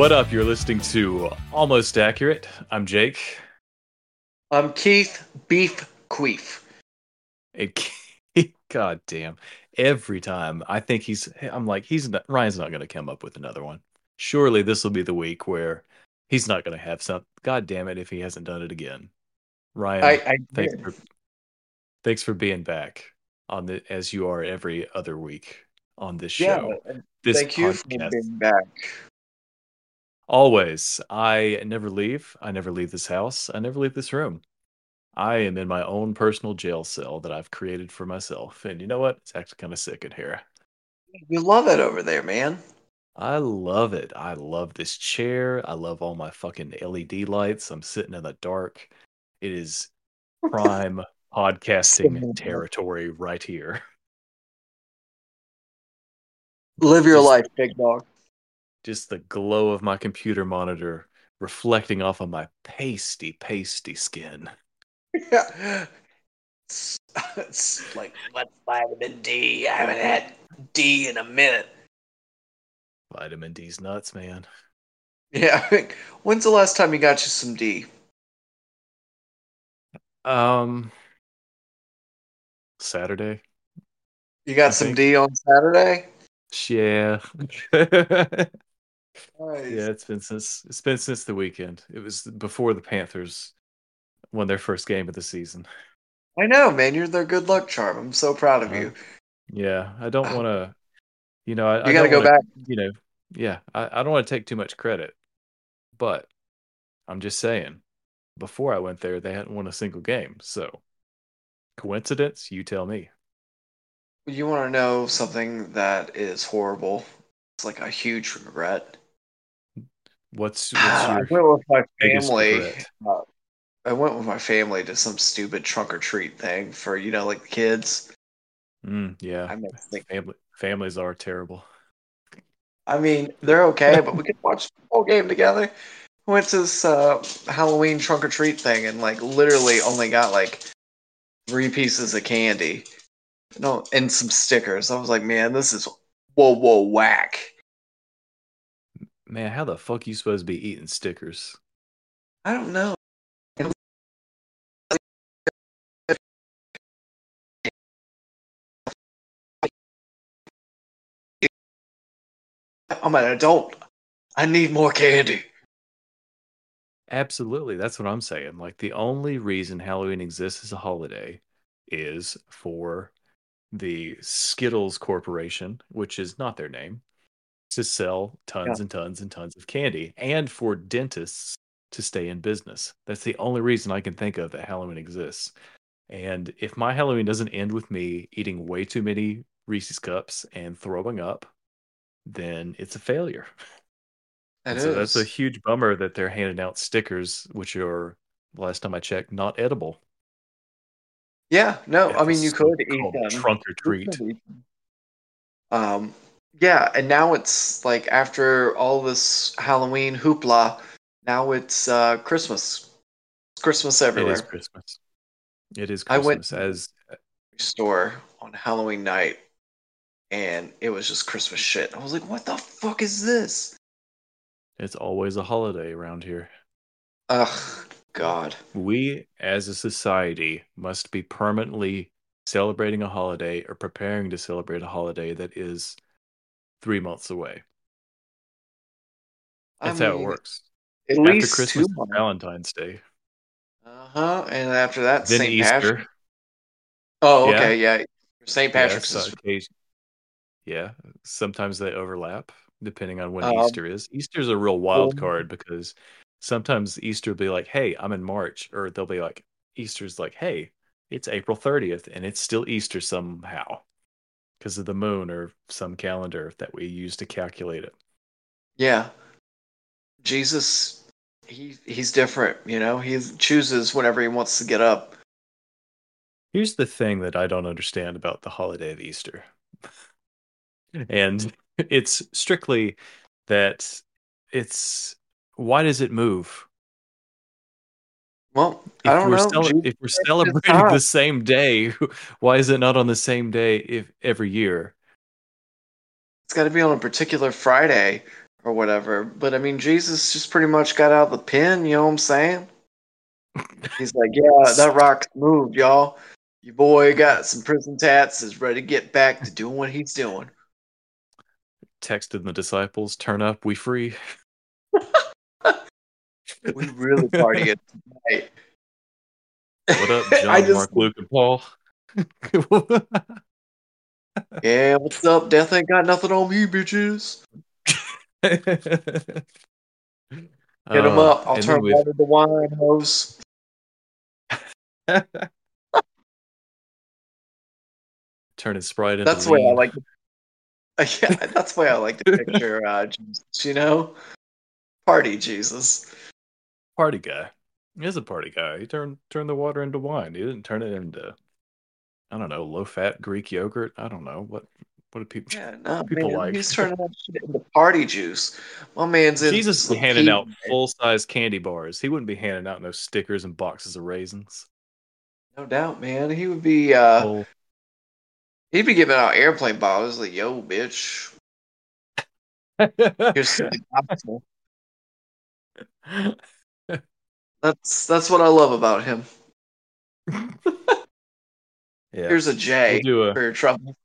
What up? You're listening to Almost Accurate. I'm Jake. I'm Keith Beef Queef. And God damn, every time I think he's, I'm like, he's not, Ryan's not going to come up with another one. Surely this will be the week where he's not going to have some. God damn it, if he hasn't done it again. Ryan, I, I thanks for, thanks for being back on the as you are every other week on this show. Yeah, this thank you for podcast. being back. Always. I never leave. I never leave this house. I never leave this room. I am in my own personal jail cell that I've created for myself. And you know what? It's actually kind of sick in here. You love it over there, man. I love it. I love this chair. I love all my fucking LED lights. I'm sitting in the dark. It is prime podcasting territory right here. Live your life, big dog. Just the glow of my computer monitor reflecting off of my pasty, pasty skin. Yeah. It's, it's like, what's vitamin D? I haven't had D in a minute. Vitamin D's nuts, man. Yeah. When's the last time you got you some D? Um, Saturday. You got I some think- D on Saturday? Yeah. yeah, it's been since it's been since the weekend. It was before the Panthers won their first game of the season. I know, man. You're their good luck charm. I'm so proud of uh-huh. you. Yeah, I don't want to, you know, I, I You got to go wanna- back. You know, yeah, I, I don't want to take too much credit, but I'm just saying, before I went there, they hadn't won a single game. So, coincidence? You tell me. You want to know something that is horrible? It's like a huge regret. What's, I what's your went with my family. Uh, I went with my family to some stupid trunk or treat thing for you know like the kids. Mm, yeah, I mean, like, family families are terrible. I mean they're okay, but we could watch the whole game together. We went to this uh, Halloween trunk or treat thing and like literally only got like three pieces of candy, no, and some stickers. I was like, man, this is whoa whoa whack. Man, how the fuck you supposed to be eating stickers? I don't know. I'm an adult. I need more candy. Absolutely, that's what I'm saying. Like the only reason Halloween exists as a holiday is for the Skittles Corporation, which is not their name, to sell tons Yeah. and tons and tons of candy, and for dentists to stay in business. That's the only reason I can think of that Halloween exists. And if my Halloween doesn't end with me eating way too many Reese's cups and throwing up, then it's a failure. That so that's a huge bummer that they're handing out stickers, which are last time I checked, not edible. Yeah, no, I mean you could eat them. trunk or treat. could eat them. Um, yeah, and now it's like after all this Halloween hoopla, now it's uh, Christmas. It's Christmas everywhere. It is Christmas. It is Christmas I went-. As Store on Halloween night, and it was just Christmas shit. I was like, what the fuck is this? it's always a holiday around here. Ugh, God. We, as a society, must be permanently celebrating a holiday or preparing to celebrate a holiday that is three months away. I That's how it works. At After least Christmas months. Valentine's Day. Uh huh. And after that, Then St. Easter. Patrick. Oh, okay, yeah. St. Patrick's is occasion- yeah, sometimes they overlap depending on when Um, Easter is. Easter's a real wild well- card because sometimes Easter will be like, "Hey, I'm in March," or they'll be like, Easter's like, hey, it's April 30th and it's still Easter somehow because of the moon or some calendar that we use to calculate it. Yeah. Jesus, he he's different, you know. He chooses whenever he wants to get up. Here's the thing that I don't understand about the holiday of Easter. and it's strictly that it's why does it move? Well, If I don't we're know. if we're celebrating the same day, why is it not on the same day if every year? It's got to be on a particular Friday or whatever. But I mean, Jesus just pretty much got out of the pen. You know what I'm saying? He's like, yeah, that rock's moved, y'all. Your boy got some prison tats. Is ready to get back to doing what he's doing. Texted the disciples, turn up, we free. We really partying tonight. What up, John, just- Mark, Luke, and Paul? Yeah, what's up? Death ain't got nothing on me, bitches. Get him Uh, up. I'll turn water to wine, hose. Turning Sprite into That's the way I like. To, yeah, that's the way I like to picture uh, Jesus. You know, party Jesus. Party guy. He is a party guy. He turned turned the water into wine. He didn't turn it into I don't know, low fat Greek yogurt. I don't know. What what do people Yeah, no, People man, like- he's turning that shit into party juice. My man's in. Jesus is handing out full size candy bars. He wouldn't be handing out no stickers and boxes of raisins. No doubt, man. He would be. uh Full- He'd be giving out airplane bottles like, "Yo, bitch, here's the gospel." That's that's what I love about him. yeah. Here's a J We'll do a for your trouble.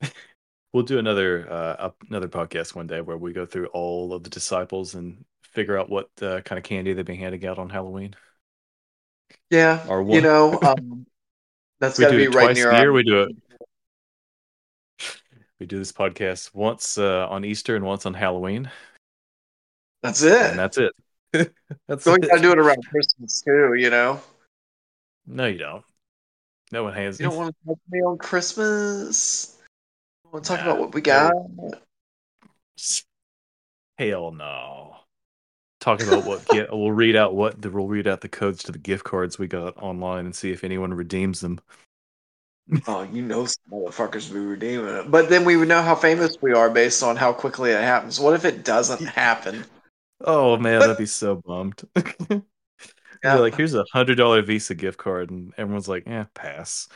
we'll do another uh another podcast one day where we go through all of the disciples and figure out what uh, kind of candy they've been handing out on Halloween. Yeah, Or you know, um, that's got to be right near year. our- We do it. We do this podcast once uh, on Easter and once on Halloween, That's it. and that's it. that's So we it. gotta do it around Christmas too. You know, No, you don't. No one hands. you don't want to talk to me on Christmas. You want to talk Nah, about what we got? Hell no. Talk about what get. We'll read out what the. We'll read out the codes to the gift cards we got online and see if anyone redeems them. Oh, you know, some motherfuckers be redeeming it. But then we would know how famous we are based on how quickly it happens. What if it doesn't happen? Oh man, that'd be so bummed. Yeah. Like, here's a hundred dollar Visa gift card, and everyone's like, "Yeah, pass."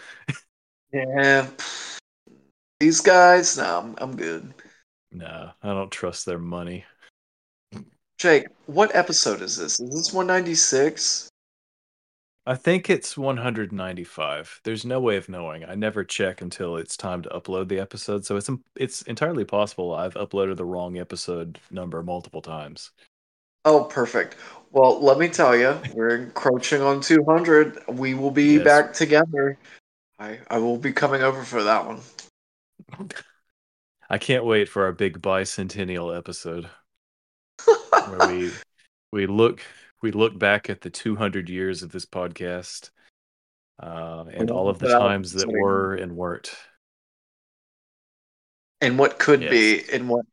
Yeah. These guys, no, I'm, I'm good. No, I don't trust their money. Jake, what episode is this? Is this 196? I think it's 195. There's no way of knowing. I never check until it's time to upload the episode, so it's it's entirely possible I've uploaded the wrong episode number multiple times. Oh, perfect. Well, let me tell you, we're encroaching on 200. We will be Yes. back together. I, I will be coming over for that one. I can't wait for our big bicentennial episode where we we look we look back at the 200 years of this podcast uh, and all of the times that were and weren't. and what could Yes. be, and what.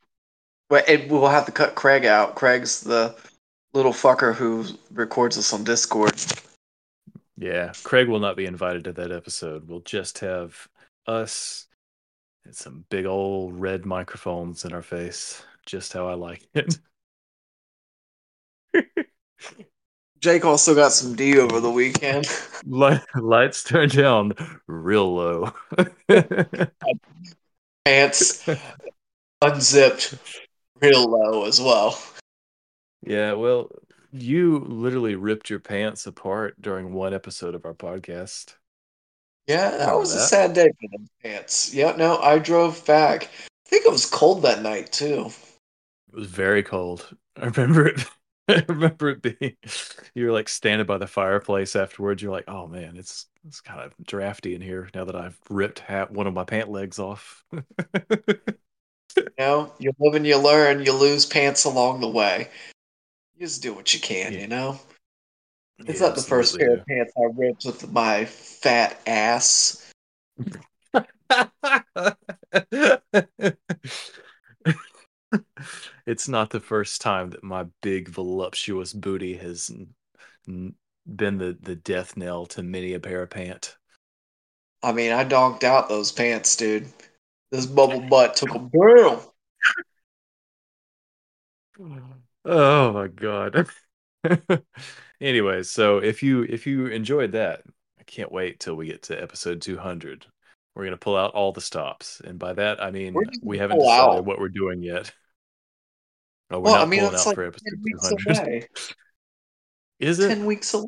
Well, and we'll have to cut Craig out. Craig's the little fucker who records us on Discord. Yeah, Craig will not be invited to that episode. We'll just have us and some big old red microphones in our face, just how I like it. Jake also got some D over the weekend. Light, lights turned down real low. Pants unzipped real low as well. yeah, well, you literally ripped your pants apart during one episode of our podcast. Yeah, that was a sad day for the pants. Yeah, no, I drove back. I think it was cold that night too. It was very cold. I remember it. I remember it being. You were like standing by the fireplace afterwards. You're like, "Oh man, it's it's kind of drafty in here now that I've ripped hat one of my pant legs off." You know, you live and you learn. You lose pants along the way. You just do what you can, Yeah. you know. It's Yeah, not the first pair absolutely of pants I ripped with my fat ass. it's not the first time that my big voluptuous booty has been the, the death knell to many a pair of pant. I mean, I donked out those pants, dude. This bubble butt took a burn. Oh my god. Anyways, so if you if you enjoyed that, I can't wait till we get to episode 200. We're gonna pull out all the stops, and by that I mean we haven't decided out. what we're doing yet. Oh, we're Well, I not mean, pulling it's out like for 10 episode weeks 200. away. Is it? 10 weeks away.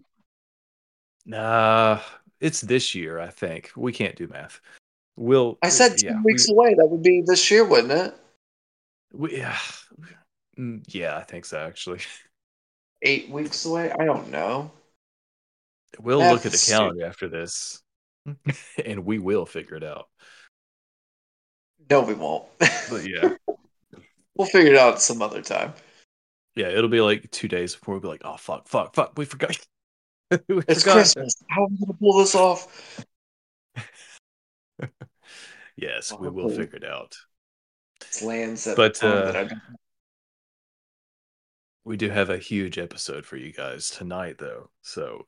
Nah, it's this year, I think. We can't do math. We'll I said two yeah, weeks we, away. That would be this year, wouldn't it? we yeah. Mm, yeah, I think so actually. Eight weeks away? I don't know. We'll Math look at the calendar after this, and we will figure it out. No, we won't. But yeah, we'll figure it out some other time. yeah, it'll be like two days before we'll be like, oh fuck, fuck, fuck, we forgot. we It's forgot. Christmas. How are we going to pull this off? Yes, Well, we will figure it out. It's lands at But, the uh, that We do have a huge episode for you guys tonight, though. So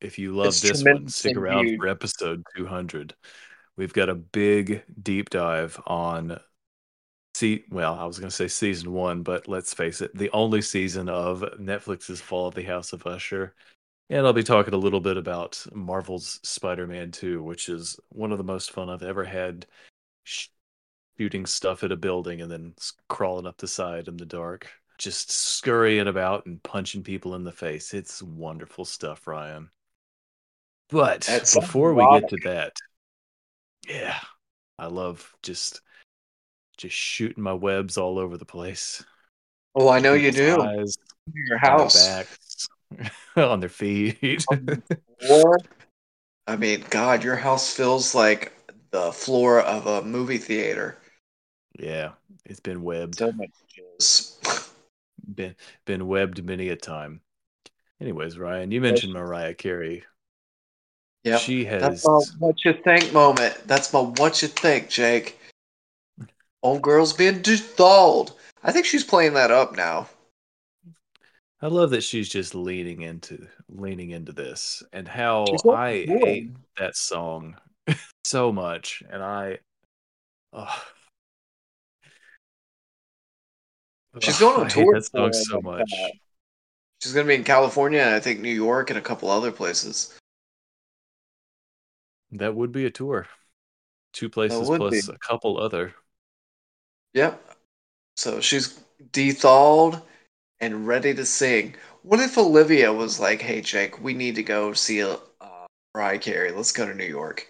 if you love It's this one, stick around huge. for episode 200. We've got a big deep dive on. See, well, I was going to say season one, but let's face it, the only season of Netflix's Fall of the House of Usher. And I'll be talking a little bit about Marvel's Spider Man 2, which is one of the most fun I've ever had shooting stuff at a building and then crawling up the side in the dark, just scurrying about and punching people in the face. It's wonderful stuff, Ryan. But That sounds before we get to that, yeah, I love just just shooting my webs all over the place. Oh, I know you do. Eyes, Your house. on their feet. Or, I mean, God, your house feels like the floor of a movie theater. yeah, it's been webbed. So much jizz. been been webbed many a time. Anyways, Ryan, you mentioned Mariah Carey. Yep. She has That's my what you think moment. That's my what you think, Jake. Old girl's being thawed. I think she's playing that up now. I love that she's just leaning into leaning into this and how I hate that song so much and I oh, She's going on I hate tour that song so much. uh, She's gonna be in California and I think New York and a couple other places. That would be a tour. Two places plus be. a couple other. Yep. So she's thawed and ready to sing. What if Olivia was like, "Hey, Jake, we need to go see uh, Mariah Carey. Let's go to New York."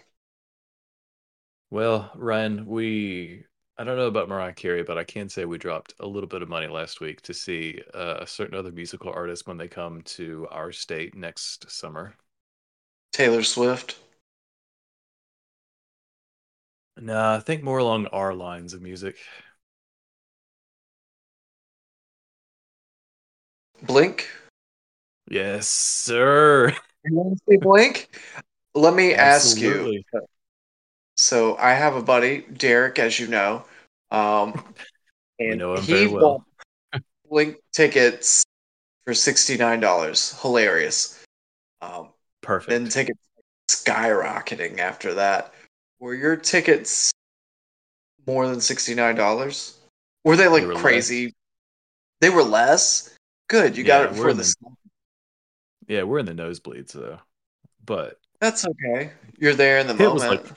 Well, Ryan, we I don't know about Mariah Carey, but I can say we dropped a little bit of money last week to see uh, a certain other musical artist when they come to our state next summer. Taylor Swift. Nah, I think more along our lines of music. Blink. Yes, sir. You want to see Blink? Let me ask you. So I have a buddy, Derek, as you know, um, and know him he well. bought Blink tickets for sixty nine dollars. Hilarious. Um, Perfect. then tickets skyrocketing after that. Were your tickets more than sixty nine dollars? Were they like They were crazy? They were less. Good, you got Yeah, it we're for the. the- yeah, we're in the nosebleeds though. But That's okay. You're there in the Pit was moment. like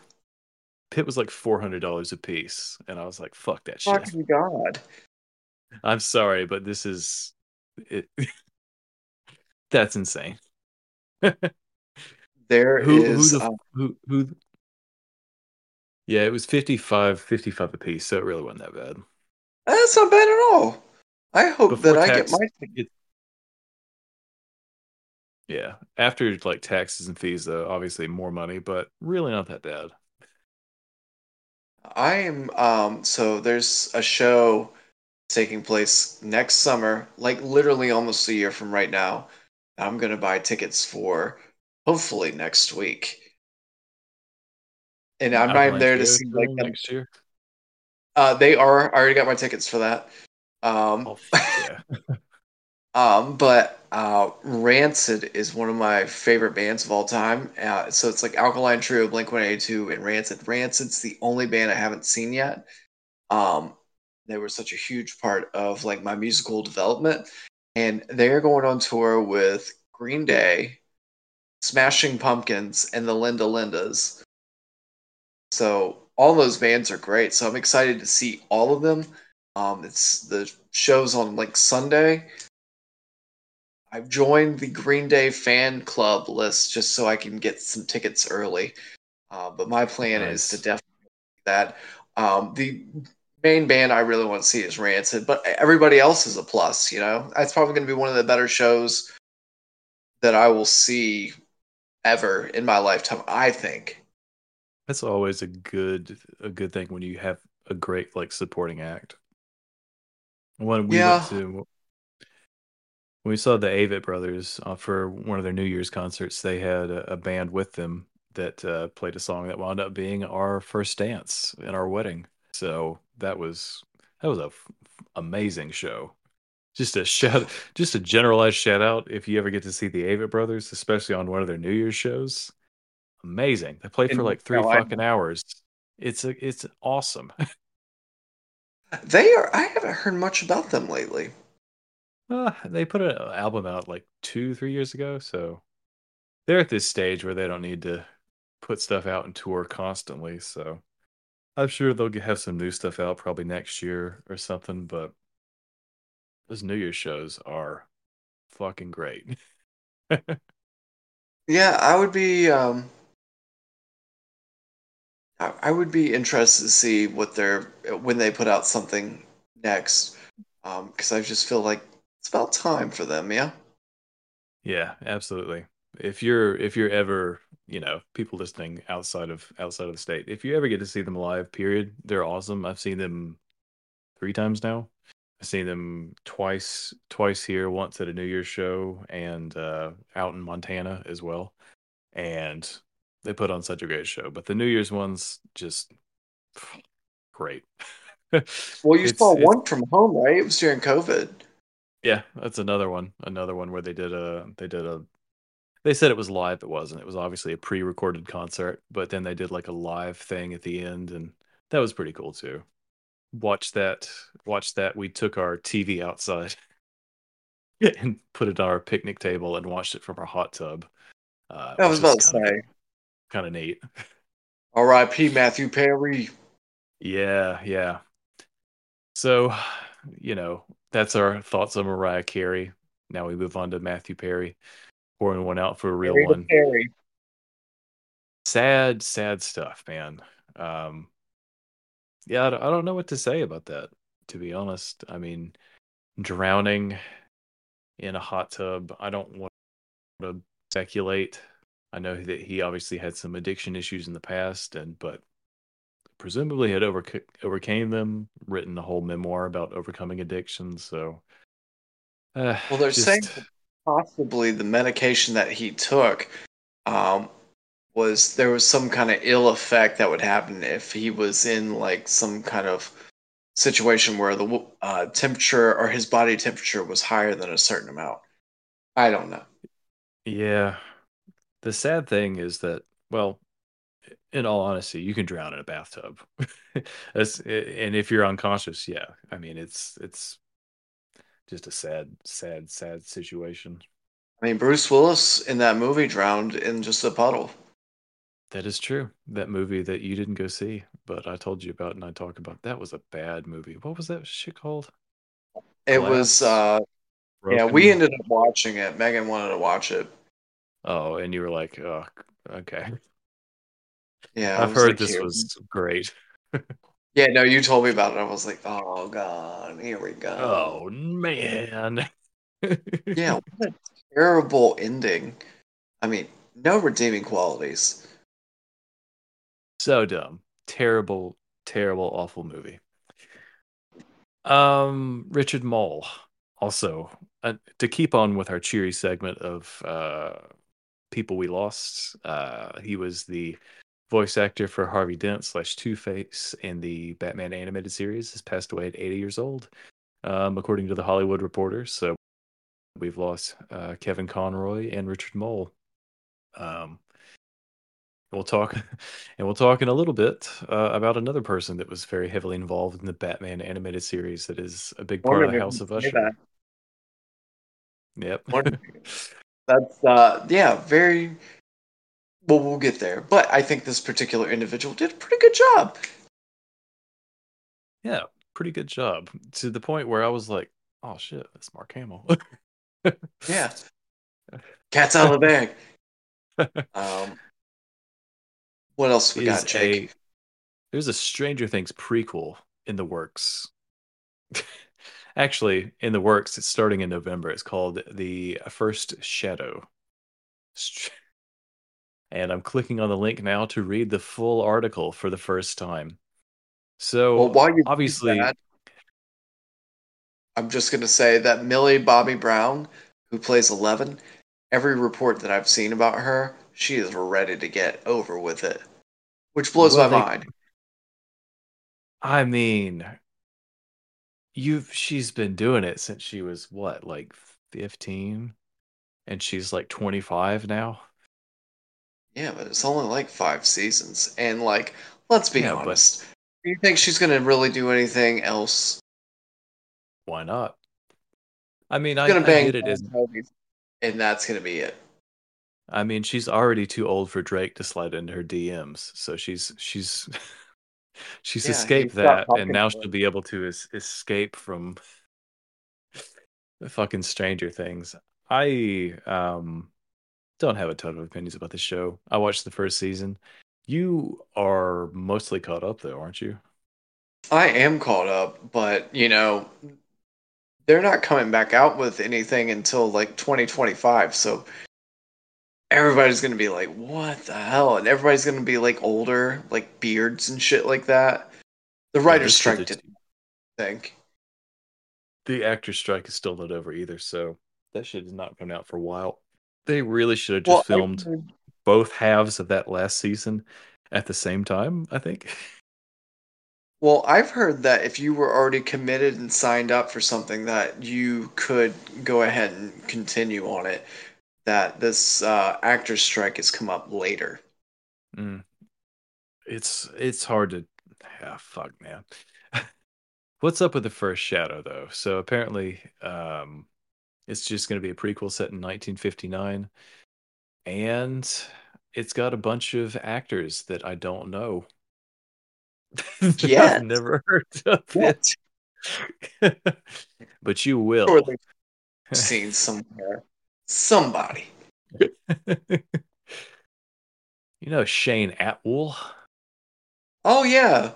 Pit was like four hundred dollars a piece, and I was like, "Fuck that shit." Fucking God. I'm sorry, but this is it. That's insane. There who is, who the um, who who yeah it was 55 55 a piece so it really wasn't that bad That's not bad at all. I hope Before that I get my ticket. yeah after like taxes and fees though obviously more money but really not that bad I am um so there's a show taking place next summer, like literally almost a year from right now, I'm gonna buy tickets for hopefully next week. And I'm not even there to see like next year. Uh, they are. I already got my tickets for that. Um, oh, yeah. um, but uh, Rancid is one of my favorite bands of all time. Uh, so it's like Alkaline Trio, Blink 182, and Rancid. Rancid's the only band I haven't seen yet. Um, they were such a huge part of like my musical development, and they're going on tour with Green Day, Smashing Pumpkins, and the Linda Lindas. So all those bands are great. So I'm excited to see all of them. Um, it's the shows on like Sunday. I've joined the Green Day fan club list just so I can get some tickets early. Uh, but my plan nice. is to definitely that. Um, the main band I really want to see is Rancid, but everybody else is a plus. You know, that's probably going to be one of the better shows that I will see ever in my lifetime. I think. That's always a good a good thing when you have a great like supporting act. When we yeah. went to when we saw the Avett Brothers uh, for one of their New Year's concerts, they had a, a band with them that uh, played a song that wound up being our first dance in our wedding. So that was that was a f- amazing show. Just a shout, just a generalized shout out if you ever get to see the Avett Brothers, especially on one of their New Year's shows. Amazing. They played for like three fucking hours. It's a, it's awesome. they are. I haven't heard much about them lately. Uh, they put an album out like two, three years ago, so they're at this stage where they don't need to put stuff out and tour constantly. So I'm sure they'll have some new stuff out probably next year or something. But those New Year's shows are fucking great. yeah, I would be. Um, I, I would be interested to see what they're when they put out something next, because um, I just feel like it's about time for them. Yeah. Yeah, absolutely. If you're if you're ever you know people listening outside of outside of the state if you ever get to see them live period they're awesome i've seen them three times now i've seen them twice twice here once at a new year's show and uh, out in montana as well and they put on such a great show but the new year's ones just great well you it's, saw it's, one from home right it was during covid yeah that's another one another one where they did a they did a they said it was live. It wasn't. It was obviously a pre-recorded concert, but then they did like a live thing at the end, and that was pretty cool too. Watch that. Watch that. We took our TV outside and put it on our picnic table and watched it from our hot tub. Uh, I was about to say, kind of neat. R.I.P. Matthew Perry. Yeah, yeah. So, you know, that's our thoughts on Mariah Carey. Now we move on to Matthew Perry pouring one out for a real one. Perry. Sad, sad stuff, man. Um, yeah, I don't know what to say about that. To be honest, I mean, drowning in a hot tub. I don't want to speculate. I know that he obviously had some addiction issues in the past, and but presumably had over, overcame them. Written a whole memoir about overcoming addiction. So, uh, well, they're just, saying possibly the medication that he took um, was there was some kind of ill effect that would happen if he was in like some kind of situation where the uh, temperature or his body temperature was higher than a certain amount. I don't know. Yeah. The sad thing is that, well, in all honesty, you can drown in a bathtub. and if you're unconscious, yeah. I mean, it's it's just a sad, sad, sad situation. I mean, Bruce Willis in that movie drowned in just a puddle. That is true. That movie that you didn't go see, but I told you about and I talked about. That was a bad movie. What was that shit called? It Glass? was uh Broken. yeah, we ended up watching it. Megan wanted to watch it. Oh, and you were like, "Oh, okay." Yeah, I've heard like, this was great. Yeah, no, you told me about it. I was like, oh god, here we go. Oh man. yeah, what a terrible ending. I mean, no redeeming qualities. So dumb. Terrible, terrible, awful movie. Um, Richard Moll, also uh, to keep on with our cheery segment of uh, people we lost, uh, he was the voice actor for Harvey Dent slash Two Face in the Batman animated series. Has passed away at 80 years old, um, according to the Hollywood Reporter. So we've lost uh, Kevin Conroy and Richard Moll. Um, we'll talk, and we'll talk in a little bit uh, about another person that was very heavily involved in the Batman animated series. That is a big part of the House of Usher. Yep. That's uh, yeah, very. Well, we'll get there, but I think this particular individual did a pretty good job. Yeah, pretty good job to the point where I was like, "Oh shit, that's Mark Hamill." yeah, cat's out of the bag. um, what else we got, Jake? A, there's a Stranger Things prequel in the works. Actually, in the works, it's starting in November. It's called The First Shadow. And I'm clicking on the link now to read the full article for the first time. So, well, while you obviously, that, I'm just going to say that Millie Bobby Brown, who plays Eleven, every report that I've seen about her, she is ready to get over with it, which blows well, my they, mind. I mean, you've she's been doing it since she was what, like 15, and she's like 25 now. Yeah, but it's only like five seasons, and like, let's be yeah, honest. Do you think she's to really do anything else? Why not? I mean, I, gonna bang I get it and that's to be it. I mean, she's already too old for Drake to slide into her DMs, so she's she's she's yeah, escaped that, and now she'll be able to es- escape from the fucking Stranger Things. I um don't have a ton of opinions about the show. I watched the first season. You are mostly caught up though, aren't you? I am caught up, but you know, they're not coming back out with anything until like 2025. So everybody's gonna be like, "What the hell?" And everybody's gonna be like older, like beards and shit like that. The writer's strike didn't think. The actor's strike is still not over either, so that shit is not coming out for a while. They really should have just well, filmed I... both halves of that last season at the same time. I think. Well, I've heard that if you were already committed and signed up for something, that you could go ahead and continue on it that this uh, actors strike has come up later. Mm. It's it's hard to yeah, fuck man. What's up with the first shadow though? So apparently um it's just going to be a prequel set in 1959 and it's got a bunch of actors that I don't know. yeah, I've never heard of it. but you will. Seen somewhere. Somebody. you know Shane Atwell? Oh yeah.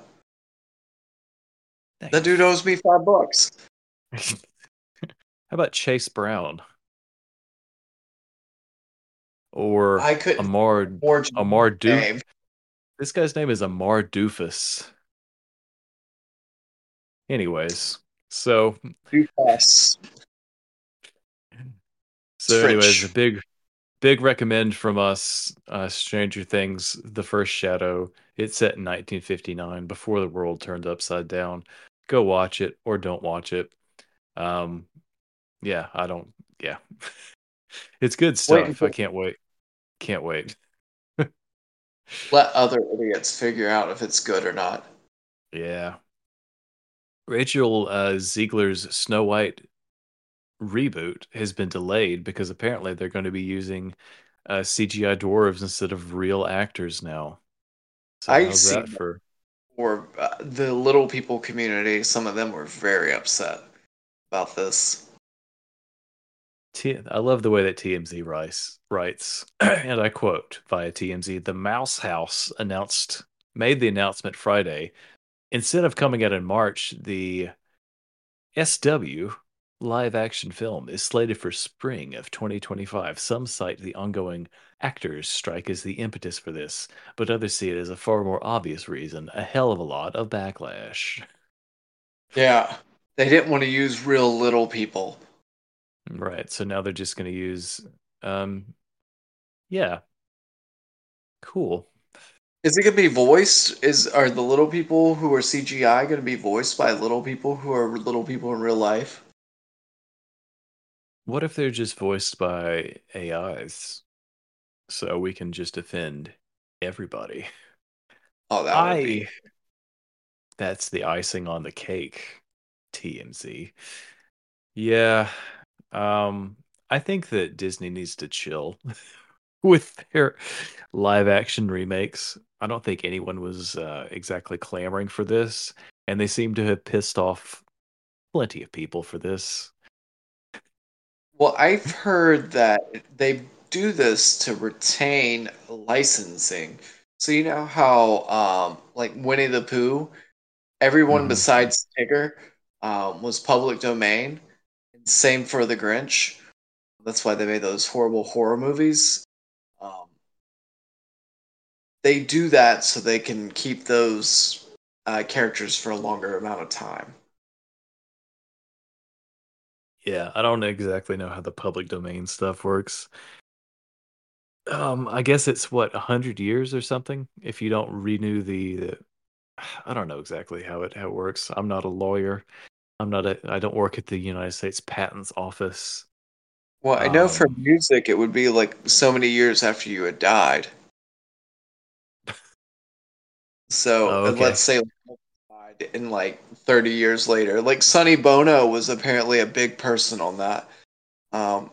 That dude owes me five bucks. How about Chase Brown? Or I could Amar Amar Doofus. This guy's name is Amar Doofus. Anyways, so Doofus. So, anyways, a big, big recommend from us. Uh, Stranger Things: The First Shadow. It's set in 1959, before the world turned upside down. Go watch it or don't watch it. Um, yeah, I don't. Yeah, it's good stuff. I can't wait. Can't wait. Let other idiots figure out if it's good or not. Yeah. Rachel uh, Zegler's Snow White reboot has been delayed because apparently they're going to be using uh, CGI dwarves instead of real actors now. So I how's that for? Or uh, the little people community, some of them were very upset about this. T- I love the way that TMZ writes, writes, and I quote via TMZ: "The Mouse House announced made the announcement Friday. Instead of coming out in March, the SW live action film is slated for spring of 2025. Some cite the ongoing actors' strike as the impetus for this, but others see it as a far more obvious reason a hell of a lot of backlash. Yeah, they didn't want to use real little people. Right. So now they're just going to use um yeah. Cool. Is it gonna be voiced? Is are the little people who are CGI gonna be voiced by little people who are little people in real life? What if they're just voiced by AIs? So we can just offend everybody. Oh, that would I be. that's the icing on the cake, TMZ. Yeah. Um I think that Disney needs to chill with their live action remakes. I don't think anyone was uh, exactly clamoring for this, and they seem to have pissed off plenty of people for this. Well, I've heard that they do this to retain licensing. So you know how, um, like Winnie the Pooh, everyone Mhm. besides Tigger um, was public domain. Same for the Grinch. That's why they made those horrible horror movies. Um, they do that so they can keep those uh, characters for a longer amount of time. Yeah, I don't exactly know how the public domain stuff works. Um, I guess it's what a hundred years or something if you don't renew the, the. I don't know exactly how it how it works. I'm not a lawyer. I'm not a. I don't work at the United States Patents Office. Well, I know for Um, music, it would be like so many years after you had died. So Oh, okay. let's say in like 30 years later. Like Sonny Bono was apparently a big person on that. Um,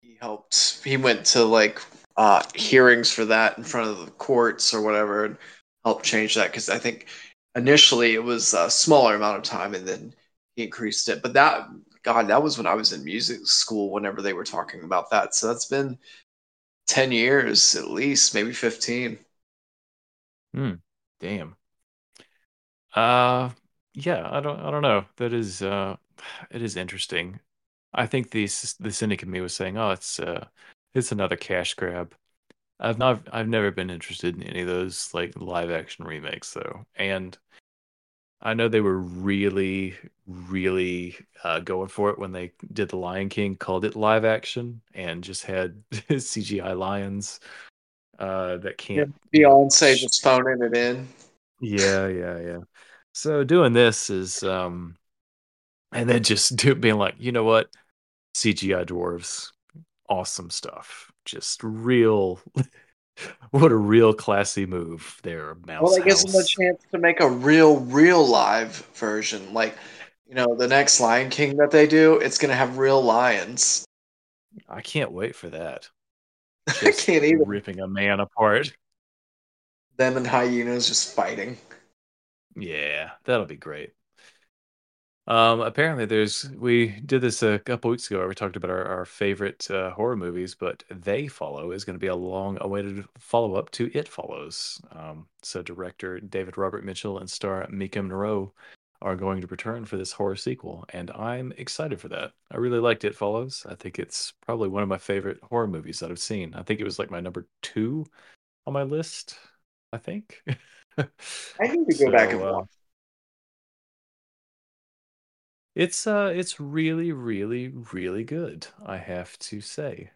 he helped. He went to like uh, hearings for that in front of the courts or whatever, and helped change that because I think initially it was a smaller amount of time, and then he increased it. But that, God, that was when I was in music school. Whenever they were talking about that, so that's been 10 years at least, maybe 15. Hmm. Damn. Uh, yeah. I don't. I don't know. That is. Uh, it is interesting. I think the the cynic in me was saying, "Oh, it's uh, it's another cash grab." I've not. I've never been interested in any of those like live action remakes though, and I know they were really, really uh, going for it when they did The Lion King, called it live action, and just had CGI lions uh, that can't, know, Beyonce just phoning it in. yeah, yeah, yeah. So doing this is, um, and then just do, being like, you know what, CGI dwarves, awesome stuff, just real. What a real classy move there, Well, Mouse that gives them a chance to make a real, real live version. Like, you know, the next Lion King that they do, it's gonna have real lions. I can't wait for that. I can't even. ripping a man apart. Them and hyenas just fighting. Yeah, that'll be great. Um, apparently there's we did this a couple weeks ago where we talked about our, our favorite uh, horror movies, but They Follow is going to be a long awaited follow up to It Follows. Um, so director David Robert Mitchell and star Maika Monroe are going to return for this horror sequel, and I'm excited for that. I really liked It Follows. I think it's probably one of my favorite horror movies that I've seen. I think it was like my number two on my list. I think. I need to go back and So, uh, watch. It's uh it's really really really good, I have to say.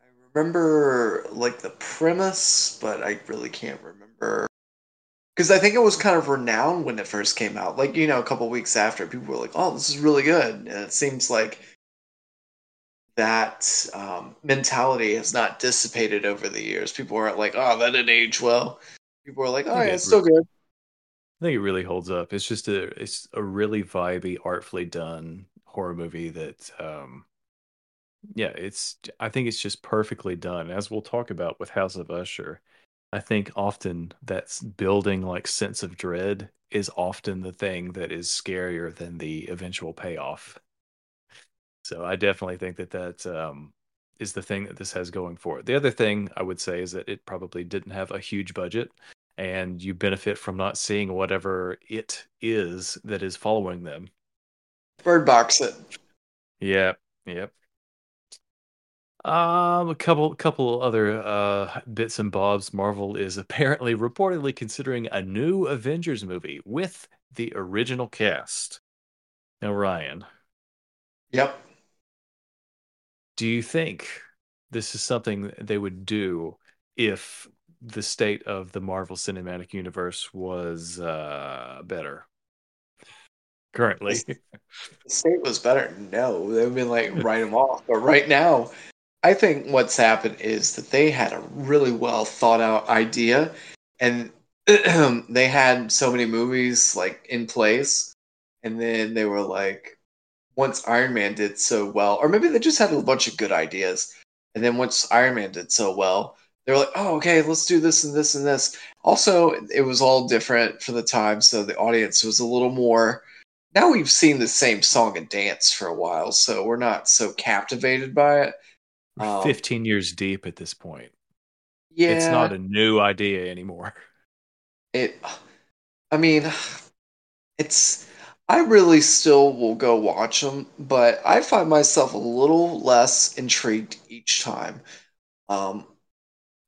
I remember like the premise, but I really can't remember because I think it was kind of renowned when it first came out. Like you know, a couple weeks after, people were like, "Oh, this is really good," and it seems like that um, mentality has not dissipated over the years. People aren't like, "Oh, that didn't age well." People are like, "Oh, yeah, it's still good." I think it really holds up. It's just a it's a really vibey, artfully done horror movie that um yeah, it's I think it's just perfectly done. As we'll talk about with House of Usher, I think often that's building like sense of dread is often the thing that is scarier than the eventual payoff. So I definitely think that that um, is the thing that this has going for it. The other thing I would say is that it probably didn't have a huge budget, and you benefit from not seeing whatever it is that is following them. Bird box it. Yep, yep. Um, a couple, couple other uh, bits and bobs. Marvel is apparently reportedly considering a new Avengers movie with the original cast. Now, Ryan, Yep. Do you think this is something they would do if the state of the Marvel Cinematic Universe was uh, better currently? The state was better. No, they've been like write them off. But right now, I think what's happened is that they had a really well thought out idea, and they had so many movies like in place, and then they were like, once Iron Man did so well, or maybe they just had a bunch of good ideas, and then once Iron Man did so well, they were like, oh, okay, let's do this and this and this. Also, it was all different for the time, so the audience was a little more. Now we've seen the same song and dance for a while, so we're not so captivated by it. Um, 15 years deep at this point. Yeah, It's not a new idea anymore. it. I mean, it's. I really still will go watch them, but I find myself a little less intrigued each time. Um,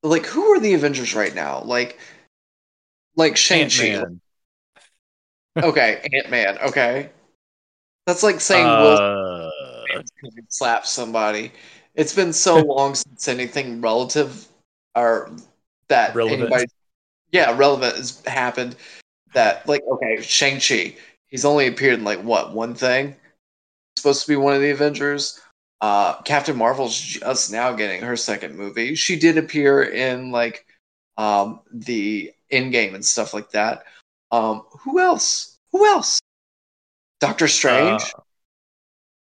like who are the Avengers right now? Like, like Shang Chi. Okay, Ant Man. Okay, that's like saying Will Uh, Smith slap somebody. It's been so long since anything relative or that Relevant. anybody, yeah, relevant has happened. That like okay, Shang Chi. He's only appeared in like what one thing? Supposed to be one of the Avengers. Uh, Captain Marvel's just now getting her second movie. She did appear in like um, the Endgame and stuff like that. Um, who else? Who else? Doctor Strange. uh,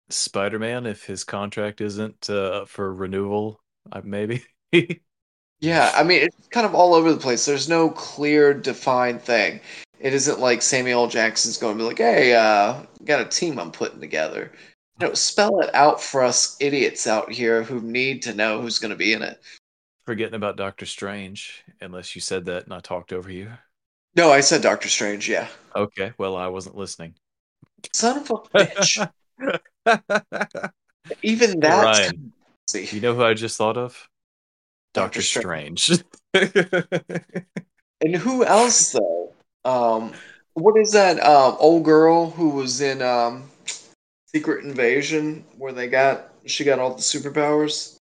Spider-Man, if his contract isn't uh, for renewal, uh, maybe. Yeah, I mean it's kind of all over the place. There's no clear defined thing. It isn't like Samuel. Jackson's going to be like, "Hey, uh, got a team I'm putting together." You know, spell it out for us idiots out here who need to know who's going to be in it. Forgetting about Doctor Strange, unless you said that and I talked over you. No, I said Doctor Strange. Yeah, Okay, well, I wasn't listening. son of a bitch. Even that. Ryan, kind of you know who I just thought of? Doctor Doctor Strange. And who else though? Um, what is that um, old girl who was in um, Secret Invasion where they got she got all the superpowers?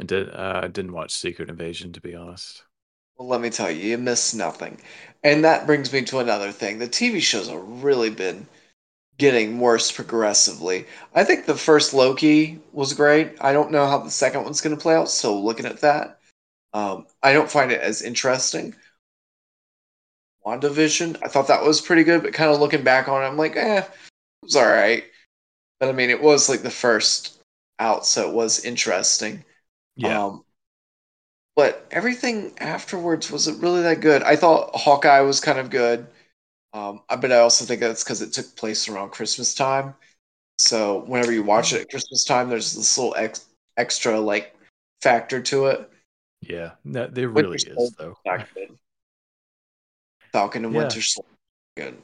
I did uh, I didn't watch Secret Invasion to be honest. Well, let me tell you, you miss nothing. And that brings me to another thing. The TV shows have really been getting worse progressively. I think the first Loki was great. I don't know how the second one's going to play out, so looking at that, um, I don't find it as interesting. WandaVision, I thought that was pretty good, but kind of looking back on it, I'm like, eh, it was all right. But I mean, it was like the first out, so it was interesting. Yeah. Um, but everything afterwards wasn't really that good. I thought Hawkeye was kind of good. Um, but I also think that's because it took place around Christmas time. So whenever you watch it at Christmas time, there's this little ex- extra like factor to it. yeah. No, there really is though. Falcon and Yeah. Winter Soldier, good.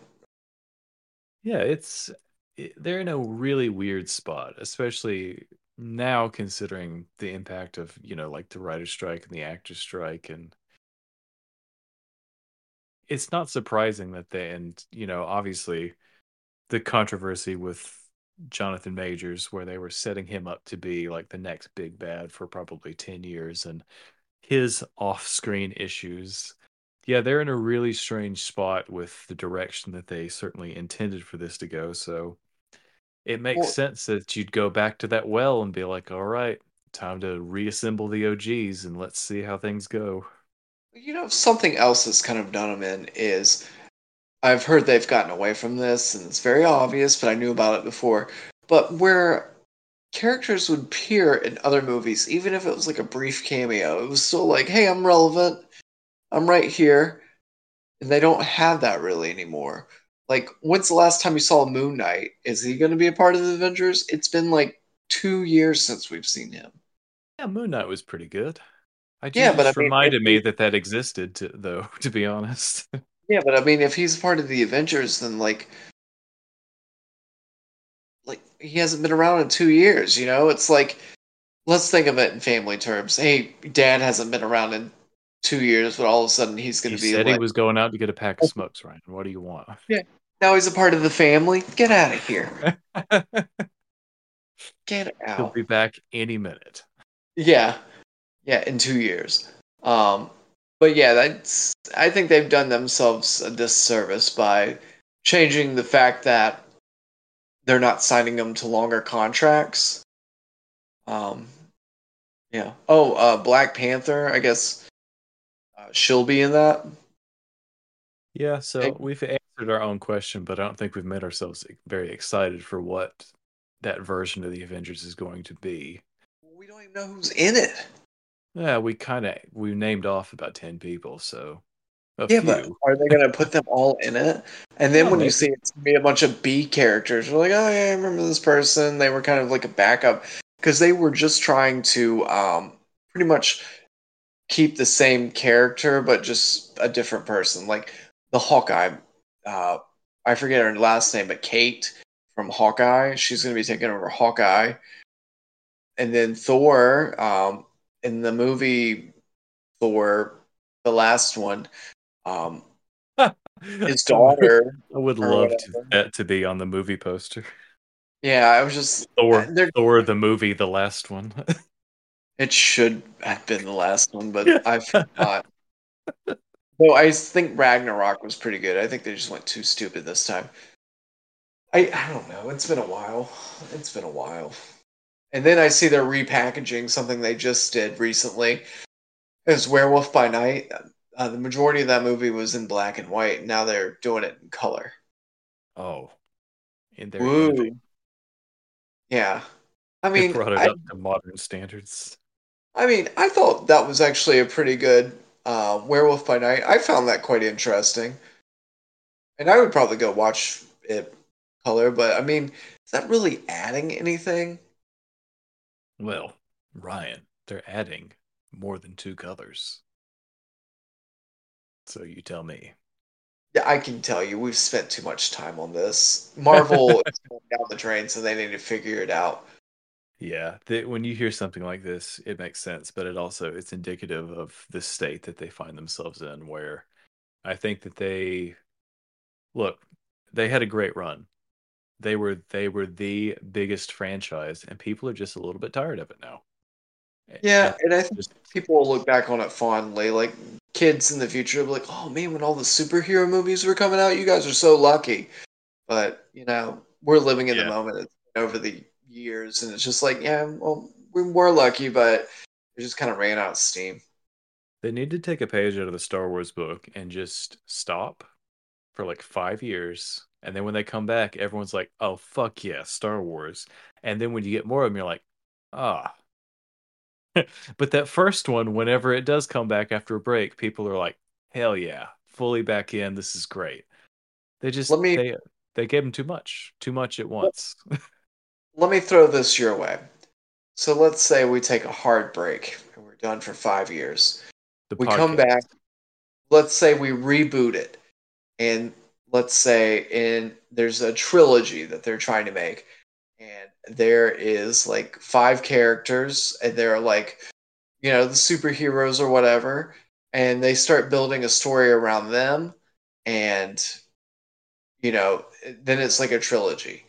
Yeah, it's it, they're in a really weird spot, especially now considering the impact of, you know, like the writer's strike and the actor's strike and it's not surprising that they and you know, obviously the controversy with Jonathan Majors where they were setting him up to be like the next big bad for probably 10 years and his off-screen issues. Yeah, they're in a really strange spot with the direction that they certainly intended for this to go. So it makes Well- sense that you'd go back to that well and be like, all right, time to reassemble the OGs and let's see how things go. You know, something else that's kind of done them in is I've heard they've gotten away from this, and it's very obvious, but I knew about it before. But where characters would appear in other movies, even if it was like a brief cameo, it was still like, hey, I'm relevant. I'm right here. And they don't have that really anymore. Like, when's the last time you saw Moon Knight? Is he going to be a part of the Avengers? It's been like two years since we've seen him. Yeah, Moon Knight was pretty good. I Yeah, just but I mean, reminded me that that existed, to, though. To be honest, Yeah, but I mean, if he's a part of the Avengers, then like, like he hasn't been around in two years. You know, it's like, let's think of it in family terms. Hey, Dad hasn't been around in two years, but all of a sudden he's going he to be said like, he was going out to get a pack of smokes. Ryan, what do you want? Yeah. now he's a part of the family. Get out of here. Get out. He'll be back any minute. Yeah. Yeah, in two years. Um, but yeah, that's I think they've done themselves a disservice by changing the fact that they're not signing them to longer contracts. Um, yeah. Oh, uh, Black Panther. I guess she'll be in that. Yeah, so we've answered our own question, but I don't think we've made ourselves very excited for what that version of the Avengers is going to be. We don't even know who's in it. Yeah, we kind of we named off about ten people, so a Yeah, few. but are they going to put them all in it? And then when you see it's gonna be a bunch of B characters, you're like, oh yeah, I remember this person. They were kind of like a backup because they were just trying to um, pretty much keep the same character, but just a different person. Like the Hawkeye, uh, I forget her last name, but Kate from Hawkeye. She's going to be taking over Hawkeye. And then Thor, um, in the movie Thor, the last one, um, his daughter. I would love to, that to be on the movie poster. Yeah, I was just. Thor, Thor, the movie, the last one. It should have been the last one, but I forgot. Though I think Ragnarok was pretty good. I think they just went too stupid this time. I I don't know. It's been a while. It's been a while. And then I see they're repackaging something they just did recently. It's Werewolf by Night. Uh, the majority of that movie was in black and white. Now they're doing it in color. oh, and they're Woo. Yeah. I They mean, brought it I, up to modern standards. I mean, I thought that was actually a pretty good uh, Werewolf by Night. I found that quite interesting, and I would probably go watch it color. But I mean, is that really adding anything? Well, Ryan, they're adding more than two colors. So you tell me. Yeah, I can tell you, we've spent too much time on this. Marvel is going down the drain, so they need to figure it out. Yeah, the, when you hear something like this, it makes sense, but it also it's indicative of the state that they find themselves in. Where I think that they look, they had a great run. They were they were the biggest franchise, and people are just a little bit tired of it now. Yeah, And and I think just people will look back on it fondly. Like kids in the future will be like, "Oh man, when all the superhero movies were coming out, you guys are so lucky." But you know, we're living in Yeah. the moment It's over the years, and it's just like, yeah, well, we were lucky, but it just kind of ran out of steam. They need to take a page out of the Star Wars book and just stop for like five years. And then when they come back, everyone's like, oh, fuck yeah, Star Wars. And then when you get more of them, you're like, ah. but that first one, whenever it does come back after a break, people are like, hell yeah, fully back in. This is great. They just, Let me- they, they gave them too much, too much at once. Let me throw this your way. So let's say we take a hard break and we're done for five years. The we come back. Let's say we reboot it. And let's say in there's a trilogy that they're trying to make. And there is like five characters. And they're like you know the superheroes or whatever. And they start building a story around them. And you know then it's like a trilogy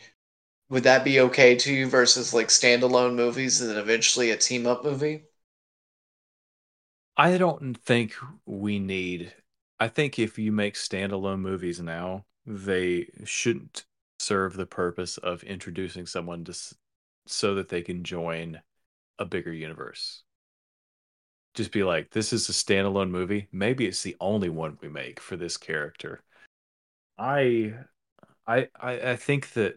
would that be okay to you versus like standalone movies and then eventually a team up movie I don't think we need. I think if you make standalone movies now, they shouldn't serve the purpose of introducing someone to so that they can join a bigger universe. Just be like, this is a standalone movie. Maybe it's the only one we make for this character. I, I, I, I think that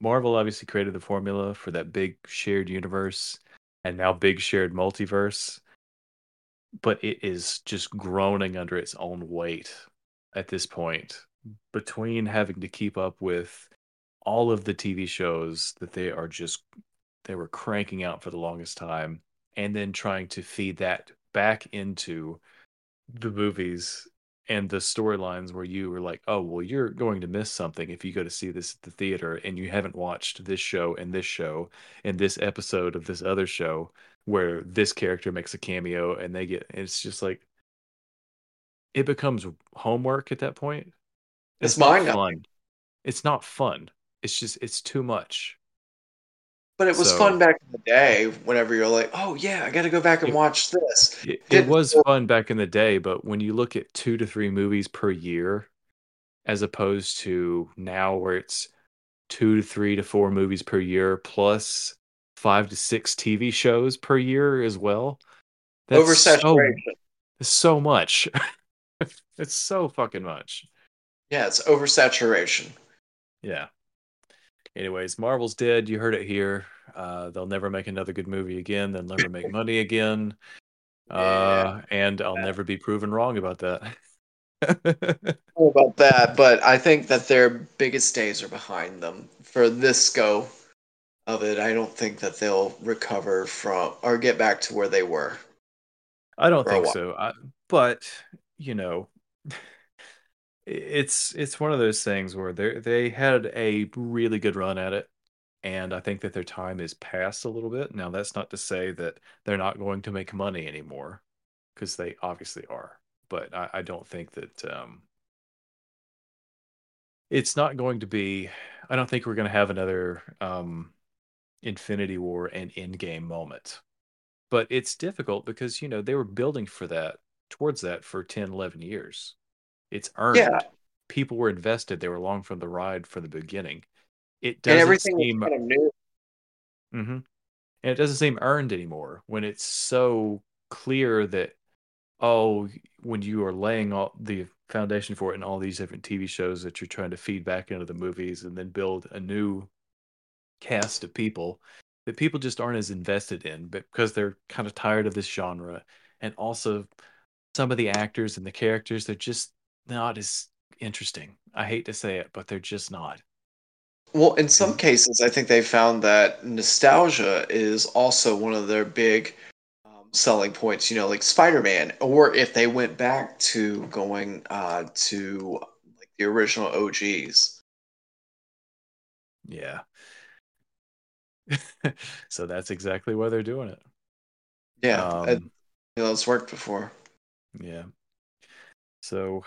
Marvel obviously created the formula for that big shared universe, and now big shared multiverse but it is just groaning under its own weight at this point. Between having to keep up with all of the TV shows that they are just they were cranking out for the longest time and then trying to feed that back into the movies and the storylines where you were like, oh, well, you're going to miss something if you go to see this at the theater and you haven't watched this show and this show and this episode of this other show where this character makes a cameo and they get it's just like it becomes homework at that point. It's mind-numbing. fun. It's not fun. It's just it's too much. But it was So- fun back in the day. Whenever you're like, "Oh yeah, I got to go back and It- watch this." It, it was fun back in the day, but when you look at two to three movies per year, as opposed to now where it's two to three to four movies per year plus five to six TV shows per year as well. That's so, Oversaturation. so much. it's so fucking much. Yeah, it's oversaturation. Yeah. Anyways, Marvel's dead. You heard it here. Uh, they'll never make another good movie again. They'll never make money again. Uh, and I'll Yeah. never be proven wrong about that. about that, but I think that their biggest days are behind them. For this go of it, I don't think that they'll recover from or get back to where they were. I don't think so. I, but you know, it's it's one of those things where they they had a really good run at it, and I think that their time is past a little bit. Now, that's not to say that they're not going to make money anymore, because they obviously are. But I, I don't think that um, it's not going to be. I don't think we're going to have another um, Infinity War and Endgame moment but it's difficult because you know they were building for that towards that for 10 11 years it's earned. Yeah. people were invested. They were along for the ride from the beginning. It doesn't everything seem kind of new. hmm and it doesn't seem earned anymore when it's so clear that oh when you are laying all the foundation for it in all these different tv shows that you're trying to feed back into the movies and then build a new cast of people that people just aren't as invested in but because they're kind of tired of this genre. And also some of the actors and the characters they're just not as interesting i hate to say it but they're just not Well, in some cases, I think they found that nostalgia is also one of their big um, selling points. You know, like Spider-Man, or if they went back to going uh, to like the original OGs. yeah so that's exactly why they're doing it Yeah, um, you know, it's worked before. Yeah. So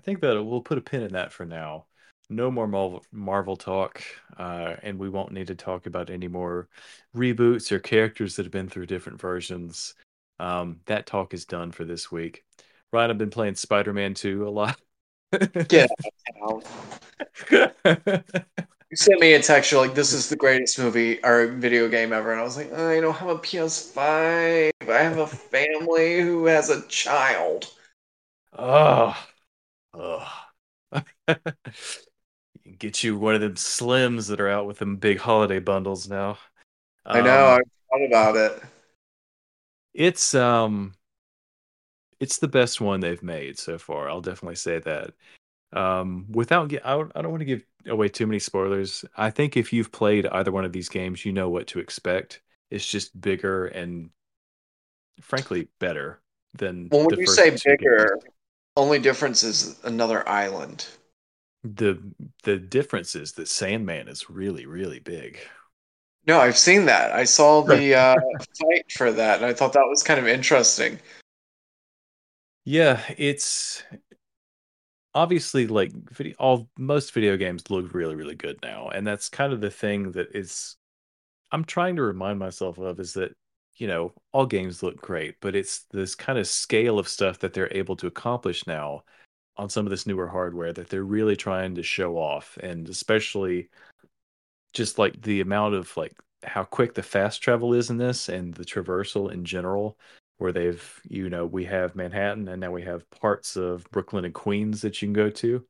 I think that we'll put a pin in that for now. No more Marvel, Marvel talk, uh, and we won't need to talk about any more reboots or characters that have been through different versions. Um, that talk is done for this week. Ryan, I've been playing Spider Man 2 a lot. Get out. You sent me a text. You're like, "This is the greatest movie or video game ever," and I was like, "I don't have a PS5. I have a family who has a child." Oh, oh. Get you one of them slims that are out with them big holiday bundles now. I know. Um, I thought about it. it's um it's the best one they've made so far. I'll definitely say that. Um, without get, I don't, I don't want to give away too many spoilers. I think if you've played either one of these games, you know what to expect. It's just bigger and frankly better than Well, when you say bigger, games. Only difference is another island. The the difference is that Sandman is really really big. No, I've seen that. I saw the uh, fight for that, and I thought that was kind of interesting. Yeah, it's obviously like video all most video games look really really good now and that's kind of the thing that is i'm trying to remind myself of is that you know all games look great but it's this kind of scale of stuff that they're able to accomplish now on some of this newer hardware that they're really trying to show off and especially just like the amount of like how quick the fast travel is in this and the traversal in general where they've you know we have manhattan and now we have parts of brooklyn and queens that you can go to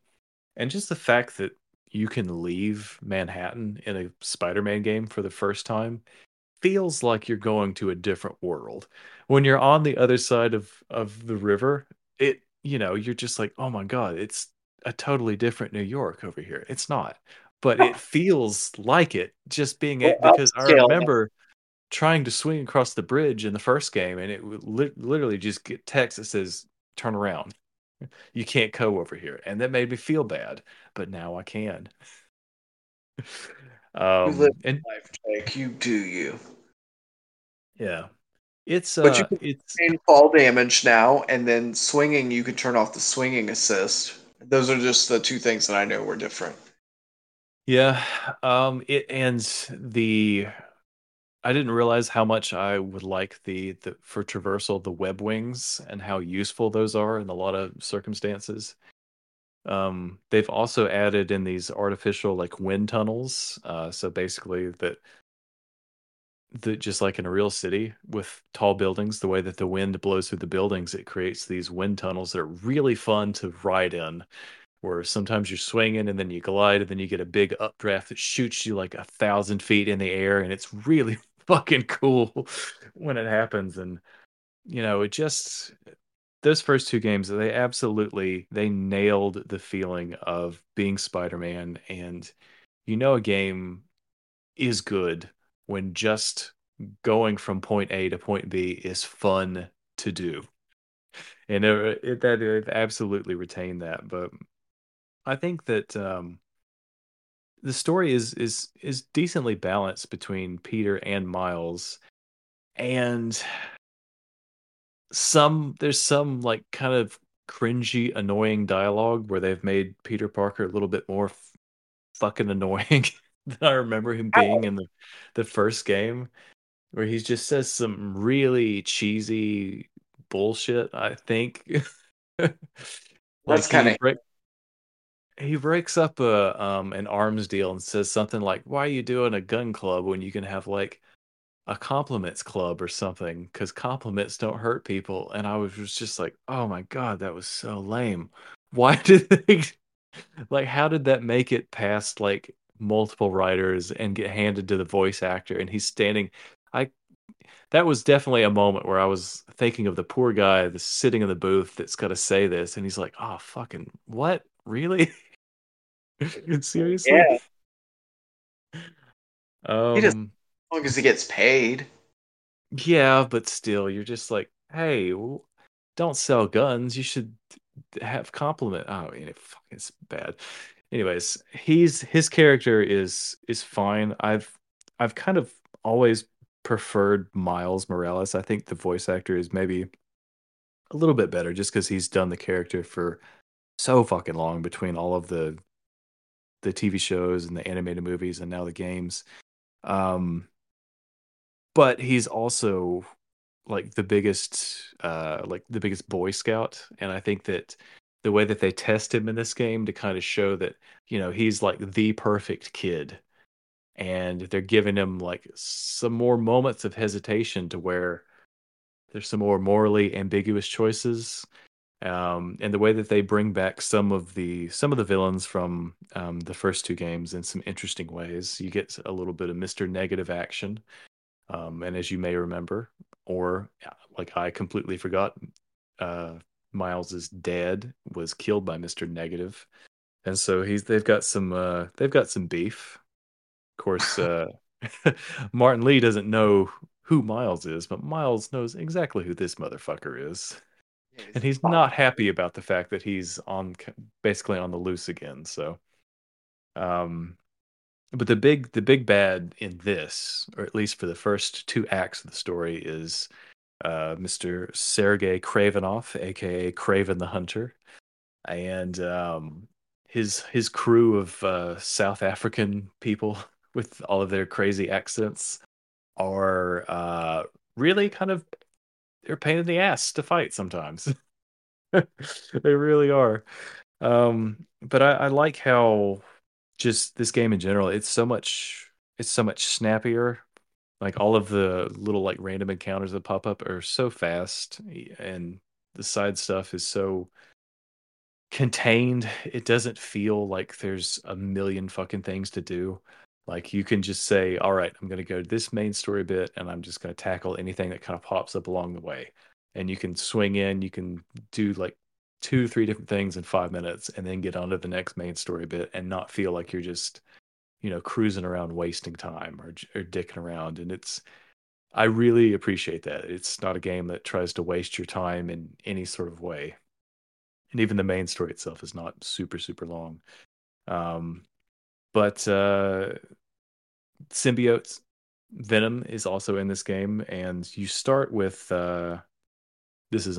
and just the fact that you can leave manhattan in a spider-man game for the first time feels like you're going to a different world. When you're on the other side of of the river it you know you're just like oh my god it's a totally different new york over here. It's not but it feels like it just being it because i remember trying to swing across the bridge in the first game and it would li- literally just get text that says turn around. You can't go over here. And that made me feel bad but now i can um live- and Life, Jake, you do you. yeah it's But you uh can- it's And fall damage now, and then swinging, you can turn off the swinging assist. Those are just the two things that I know were different. Yeah, um, it and the I didn't realize how much I would like the, the for traversal the web wings and how useful those are in a lot of circumstances. Um, they've also added in these artificial like wind tunnels. Uh, so basically that that just like in a real city with tall buildings, the way that the wind blows through the buildings, it creates these wind tunnels that are really fun to ride in. Where sometimes you're swinging and then you glide and then you get a big updraft that shoots you like a thousand feet in the air, and it's really fucking cool when it happens. And you know, it just those first two games, they absolutely they nailed the feeling of being Spider-Man, and you know, a game is good when just going from point A to point B is fun to do. And it, it, that it absolutely retained that, but I think that um, the story is is is decently balanced between Peter and Miles, and some there's some like kind of cringy, annoying dialogue where they've made Peter Parker a little bit more f- fucking annoying than I remember him being in the the first game, where he just says some really cheesy bullshit. I think. like That's kind of he breaks up a um an arms deal and says something like, "Why are you doing a gun club when you can have like a compliments club or something? Because compliments don't hurt people." And I was just like, "Oh my god, that was so lame. Why did they like? How did that make it past like multiple writers and get handed to the voice actor? And he's standing. I that was definitely a moment where I was thinking of the poor guy that's sitting in the booth that's got to say this, and he's like, "Oh, fucking what? Really?" Seriously? Yeah. Um, he just as long as he gets paid. Yeah, but still, you're just like, hey, don't sell guns. You should have compliment. Oh, mean, it it's bad. Anyways, he's his character is is fine. I've I've kind of always preferred Miles Morales. I think the voice actor is maybe a little bit better just because he's done the character for so fucking long between all of the the TV shows and the animated movies and now the games. Um, but he's also like the biggest, uh, like the biggest Boy Scout, and I think that the way that they test him in this game to kind of show that you know he's like the perfect kid, and they're giving him like some more moments of hesitation to where there's some more morally ambiguous choices um, and the way that they bring back some of the some of the villains from um, the first two games in some interesting ways. You get a little bit of Mister Negative action, um, and as you may remember, or like I completely forgot, uh, Miles's dad was killed by Mister Negative, and so he's they've got some uh, they've got some beef. Of course, uh, Martin Li doesn't know who Miles is, but Miles knows exactly who this motherfucker is and he's not happy about the fact that he's on basically on the loose again. So, um, but the big the big bad in this, or at least for the first two acts of the story, is uh, Mr. Sergei Kravinoff, aka Kraven the Hunter, and um, his his crew of uh, South African people with all of their crazy accents are uh, really kind of they're pain in the ass to fight sometimes. they really are. Um, but I, I like how just this game in general, it's so much it's so much snappier. Like all of the little like random encounters that pop up are so fast and the side stuff is so contained. It doesn't feel like there's a million fucking things to do. Like you can just say, all right, I'm going to go to this main story bit and I'm just going to tackle anything that kind of pops up along the way. And you can swing in, you can do like two, three different things in five minutes and then get on to the next main story bit and not feel like you're just, you know, cruising around wasting time or, or dicking around. And it's, I really appreciate that. It's not a game that tries to waste your time in any sort of way. And even the main story itself is not super, super long. Um, but uh, symbiotes venom is also in this game and you start with uh this is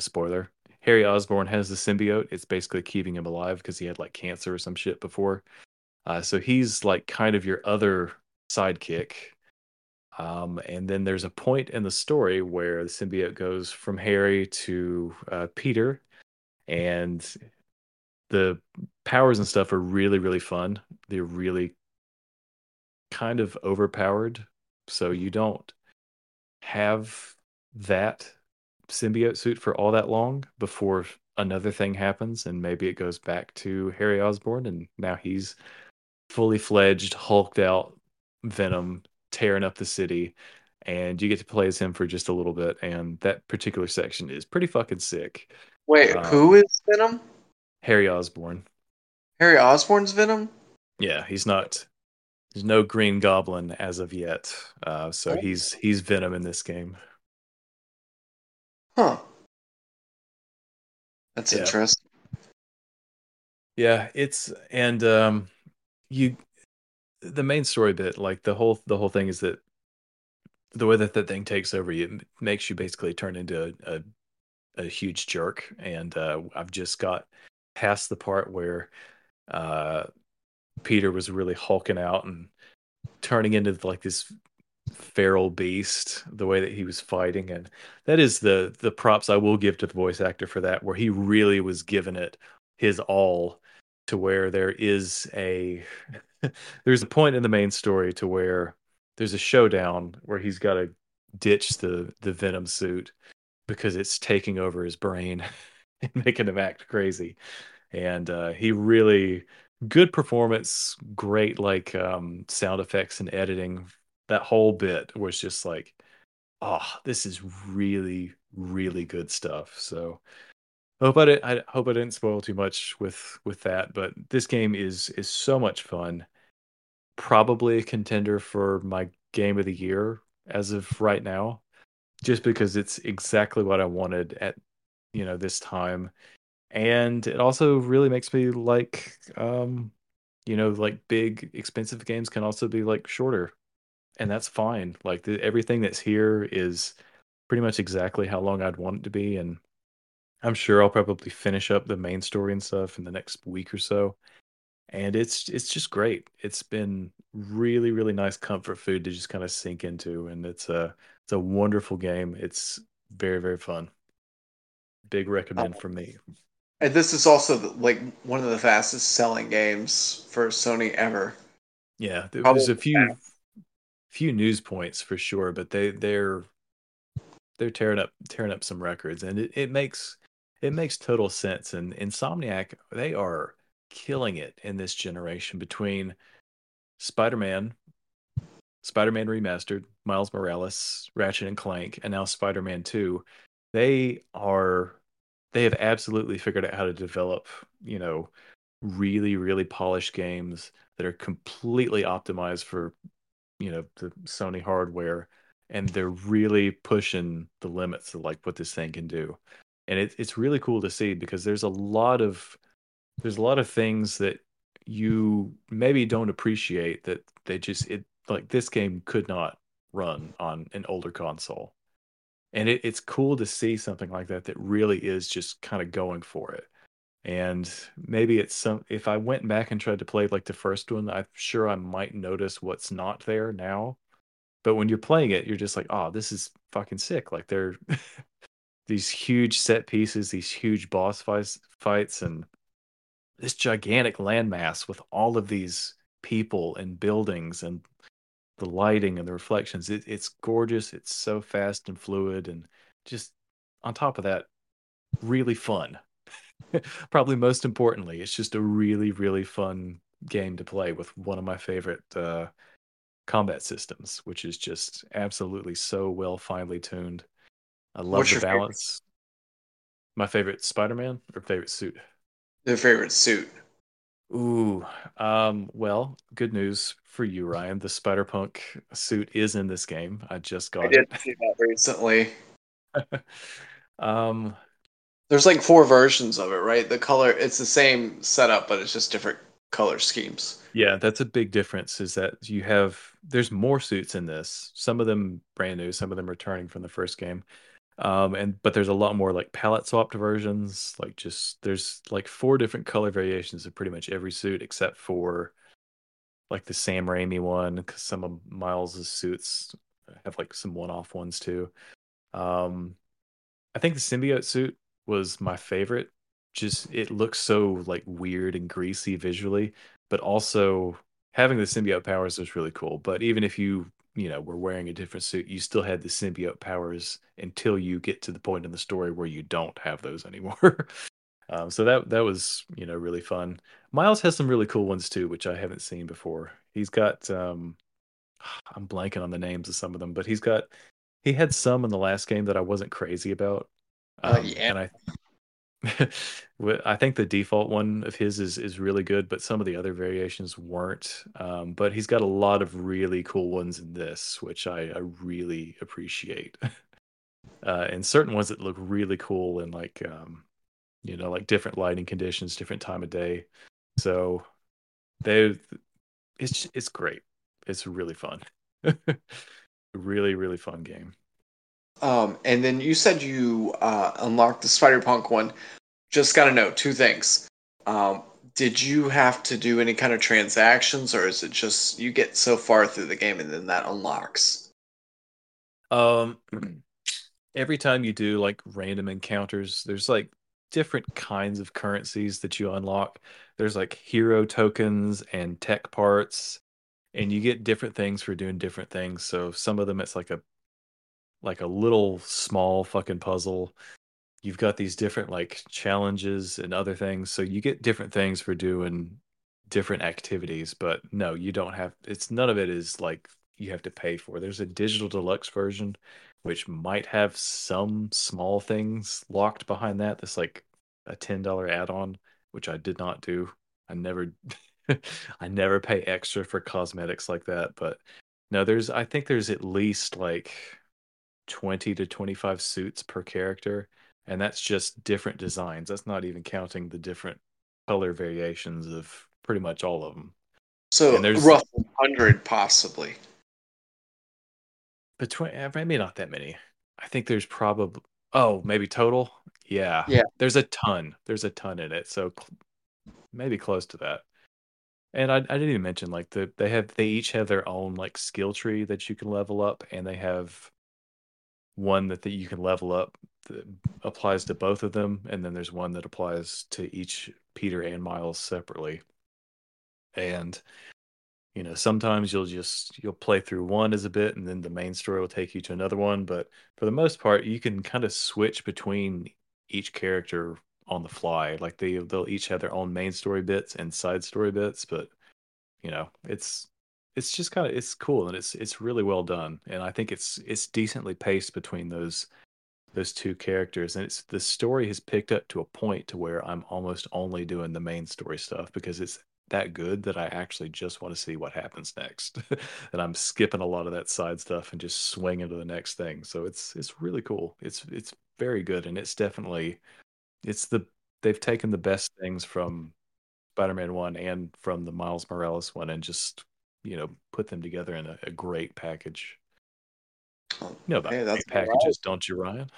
Spoiler. Harry Osborn has the symbiote. It's basically keeping him alive because he had like cancer or some shit before. Uh, so he's like kind of your other sidekick. Um, and then there's a point in the story where the symbiote goes from Harry to uh, Peter, and the powers and stuff are really, really fun. They're really kind of overpowered. So you don't have that symbiote suit for all that long before another thing happens and maybe it goes back to Harry Osborn and now he's fully fledged hulked out Venom tearing up the city and you get to play as him for just a little bit and that particular section is pretty fucking sick. Wait, Um, who is Venom? Harry Osborn. Harry Osborn's Venom? Yeah, he's not there's no Green Goblin as of yet. Uh, so Oh. he's he's Venom in this game. Huh. That's Yeah. interesting. Yeah, it's and um you the main story bit, like the whole the whole thing is that the way that that thing takes over you makes you basically turn into a a, a huge jerk and uh I've just got past the part where uh Peter was really hulking out and turning into like this feral beast the way that he was fighting and that is the the props I will give to the voice actor for that where he really was giving it his all to where there is a there's a point in the main story to where there's a showdown where he's got to ditch the the venom suit because it's taking over his brain and making him act crazy. And uh he really good performance great like um sound effects and editing that whole bit was just like oh this is really really good stuff. So I hope I, didn't, I hope I didn't spoil too much with with that but this game is is so much fun. Probably a contender for my game of the year as of right now just because it's exactly what I wanted at you know this time. And it also really makes me like um you know like big expensive games can also be like shorter and that's fine like the, everything that's here is pretty much exactly how long I'd want it to be and I'm sure I'll probably finish up the main story and stuff in the next week or so and it's it's just great. It's been really really nice comfort food to just kind of sink into and it's a it's a wonderful game. It's very very fun. Big oh. recommend for me. And this is also like one of the fastest selling games for Sony ever. Yeah, there was a few few news points for sure, but they they're they're tearing up tearing up some records, and it, it makes it makes total sense. And Insomniac they are killing it in this generation between Spider Man, Spider Man remastered, Miles Morales, Ratchet and Clank, and now Spider Man Two. They are they have absolutely figured out how to develop you know really really polished games that are completely optimized for you know the Sony hardware and they're really pushing the limits of like what this thing can do. And it, it's really cool to see because there's a lot of there's a lot of things that you maybe don't appreciate that they just it like this game could not run on an older console. And it, it's cool to see something like that that really is just kind of going for it and maybe it's some if i went back and tried to play like the first one i'm sure i might notice what's not there now but when you're playing it you're just like oh this is fucking sick like they're these huge set pieces, these huge boss fights, fights, and this gigantic landmass with all of these people and buildings and the lighting and the reflections. It, it's gorgeous. It's so fast and fluid, and just on top of that, really fun. Probably most importantly, it's just a really, really fun game to play with one of my favorite uh, combat systems, which is just absolutely so well finely tuned. I love What's the your favorite? balance. My favorite Spider-Man or favorite suit? Their favorite suit. Ooh, um, well, good news for you, Ryan. The Spider-Punk suit is in this game. I just got I did see that recently. um, There's like four versions of it, right? The color, it's the same setup, but it's just different color schemes. yeah, that's a big difference. Is that you have there's more suits in this. Some of them brand new, some of them returning from the first game. Um, and but there's a lot more like palette swapped versions. Like just there's like four different color variations of pretty much every suit except for like the Sam Raimi one, because some of Miles's suits have like some one-off ones too. Um, I think the symbiote suit was my favorite. Just it looks so like weird and greasy visually, but also having the symbiote powers was really cool. But even if you you know were wearing a different suit, you still had the symbiote powers until you get to the point in the story where you don't have those anymore. um, so that that was you know really fun. Miles has some really cool ones too, which I haven't seen before. He's got um, I'm blanking on the names of some of them, but he's got he had some in the last game that I wasn't crazy about. Uh, Um, yeah. and I I think the default one of his is is really good, but some of the other variations weren't. Um, but he's got a lot of really cool ones in this, which I, I really appreciate. Uh, and certain ones that look really cool in like um, you know, like different lighting conditions, different time of day. So they it's it's great. It's really fun. really, really fun game. Um, and then you said you uh, unlocked the Spider Punk one. Just got to know two things. Um, did you have to do any kind of transactions, or is it just you get so far through the game and then that unlocks? Um, every time you do like random encounters, there's like different kinds of currencies that you unlock. There's like hero tokens and tech parts, and you get different things for doing different things. So some of them it's like a like a little small fucking puzzle. You've got these different like challenges and other things. So you get different things for doing different activities, but no, you don't have it's none of it is like you have to pay for. There's a digital deluxe version which might have some small things locked behind that. That's like a $10 add-on, which I did not do. I never I never pay extra for cosmetics like that, but no, there's I think there's at least like 20 to 25 suits per character, and that's just different designs. That's not even counting the different color variations of pretty much all of them. So And there's- roughly hundred, possibly. Between eh, maybe not that many. I think there's probably oh maybe total. Yeah, Yeah. There's a ton. There's a ton in it, so cl- maybe close to that. And I, I didn't even mention like the they have they each have their own like skill tree that you can level up, and they have one that, that you can level up that applies to both of them, and then there's one that applies to each Peter and Miles separately. And you know, sometimes you'll just you'll play through one as a bit, and then the main story will take you to another one. But for the most part, you can kind of switch between each character on the fly. Like they they'll each have their own main story bits and side story bits, but you know, it's it's just kind of it's cool and it's it's really well done. And I think it's it's decently paced between those those two characters and it's the story has picked up to a point to where I'm almost only doing the main story stuff because it's that good that I actually just want to see what happens next. and I'm skipping a lot of that side stuff and just swinging to the next thing. So it's it's really cool. It's it's very good and it's definitely it's the they've taken the best things from Spider-Man 1 and from the Miles Morales one and just, you know, put them together in a, a great package. You know about great packages, don't you, Ryan?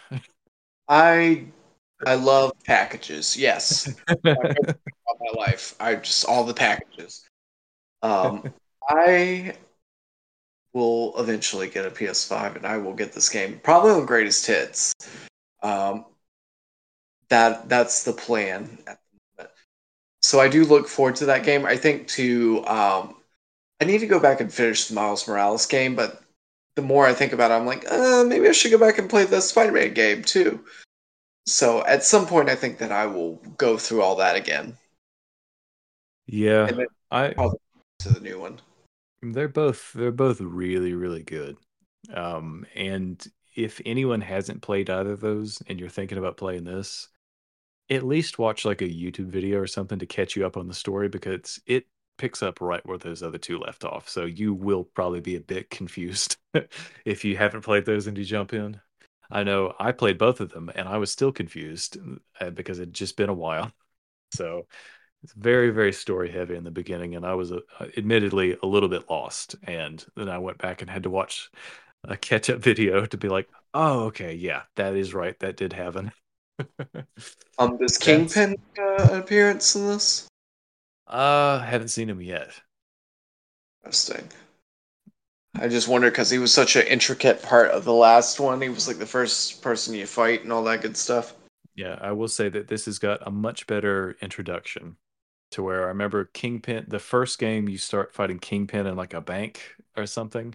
I I love packages. Yes, all my life. I just all the packages. Um, I will eventually get a PS5 and I will get this game probably on greatest hits. Um, that that's the plan at. So I do look forward to that game. I think to um, I need to go back and finish the Miles Morales game, but the more I think about it, I'm like, uh, maybe I should go back and play the Spider-Man game too. So at some point, I think that I will go through all that again. Yeah, I probably to the new one. they're both they're both really really good. Um, and if anyone hasn't played either of those and you're thinking about playing this, at least watch like a YouTube video or something to catch you up on the story because it picks up right where those other two left off. So you will probably be a bit confused if you haven't played those and you jump in. I know I played both of them and I was still confused uh, because it'd just been a while. So it's very, very story heavy in the beginning, and I was uh, admittedly a little bit lost. And then I went back and had to watch a catch up video to be like, oh, okay, yeah, that is right. That did happen. Um, does Kingpin uh, appearance in this? Uh, haven't seen him yet. Interesting. I just wonder because he was such an intricate part of the last one. He was like the first person you fight and all that good stuff. Yeah, I will say that this has got a much better introduction to where I remember Kingpin, the first game you start fighting Kingpin in like a bank or something.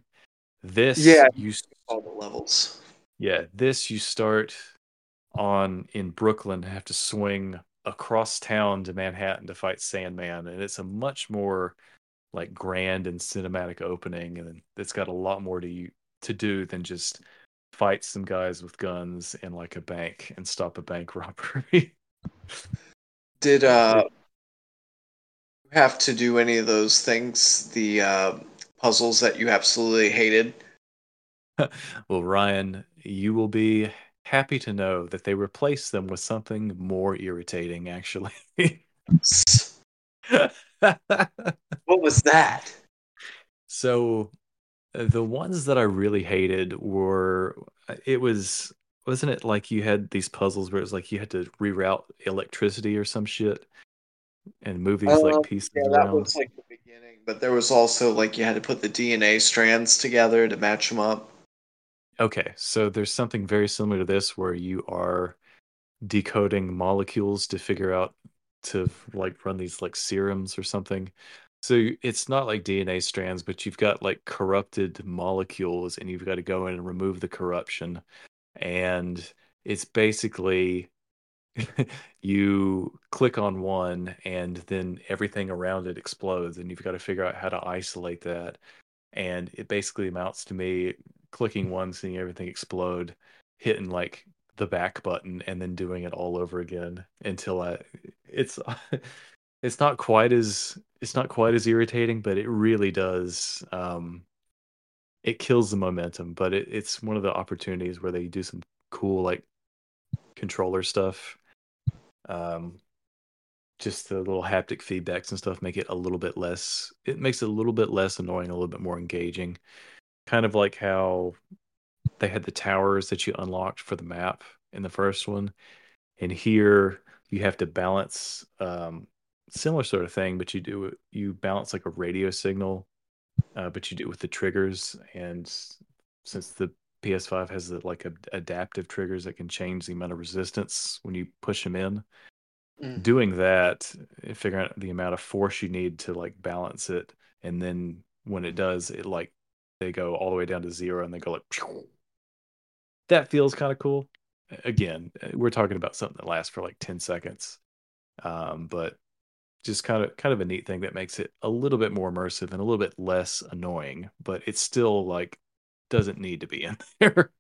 This, Yeah. you All the levels. Yeah, this you start on in Brooklyn have to swing across town to Manhattan to fight Sandman, and it's a much more like grand and cinematic opening, and it's got a lot more to you to do than just fight some guys with guns in like a bank and stop a bank robbery. Did uh you have to do any of those things? The uh, puzzles that you absolutely hated. well, Ryan, you will be happy to know that they replaced them with something more irritating, actually. What was that? So uh, the ones that I really hated were uh, it was wasn't it like you had these puzzles where it was like you had to reroute electricity or some shit and move these like pieces Yeah, that around. was like the beginning, but there was also like you had to put the DNA strands together to match them up. Okay, so there's something very similar to this where you are decoding molecules to figure out to like run these like serums or something. So it's not like DNA strands, but you've got like corrupted molecules and you've got to go in and remove the corruption. And it's basically you click on one and then everything around it explodes and you've got to figure out how to isolate that. And it basically amounts to me clicking one, seeing everything explode, hitting like the back button and then doing it all over again until I it's it's not quite as it's not quite as irritating, but it really does um it kills the momentum, but it, it's one of the opportunities where they do some cool like controller stuff. Um just the little haptic feedbacks and stuff make it a little bit less it makes it a little bit less annoying, a little bit more engaging. Kind of like how they had the towers that you unlocked for the map in the first one. And here you have to balance um similar sort of thing, but you do you balance like a radio signal, uh, but you do it with the triggers. And since the PS5 has the, like a, adaptive triggers that can change the amount of resistance when you push them in, Mm. doing that, figuring out the amount of force you need to like balance it, and then when it does, it like they go all the way down to zero and they go like "Phew." that feels kind of cool. Again, eh, we're talking about something that lasts for like 10 seconds. Um, but just kind of kind of a neat thing that makes it a little bit more immersive and a little bit less annoying, but it's still like doesn't need to be in there.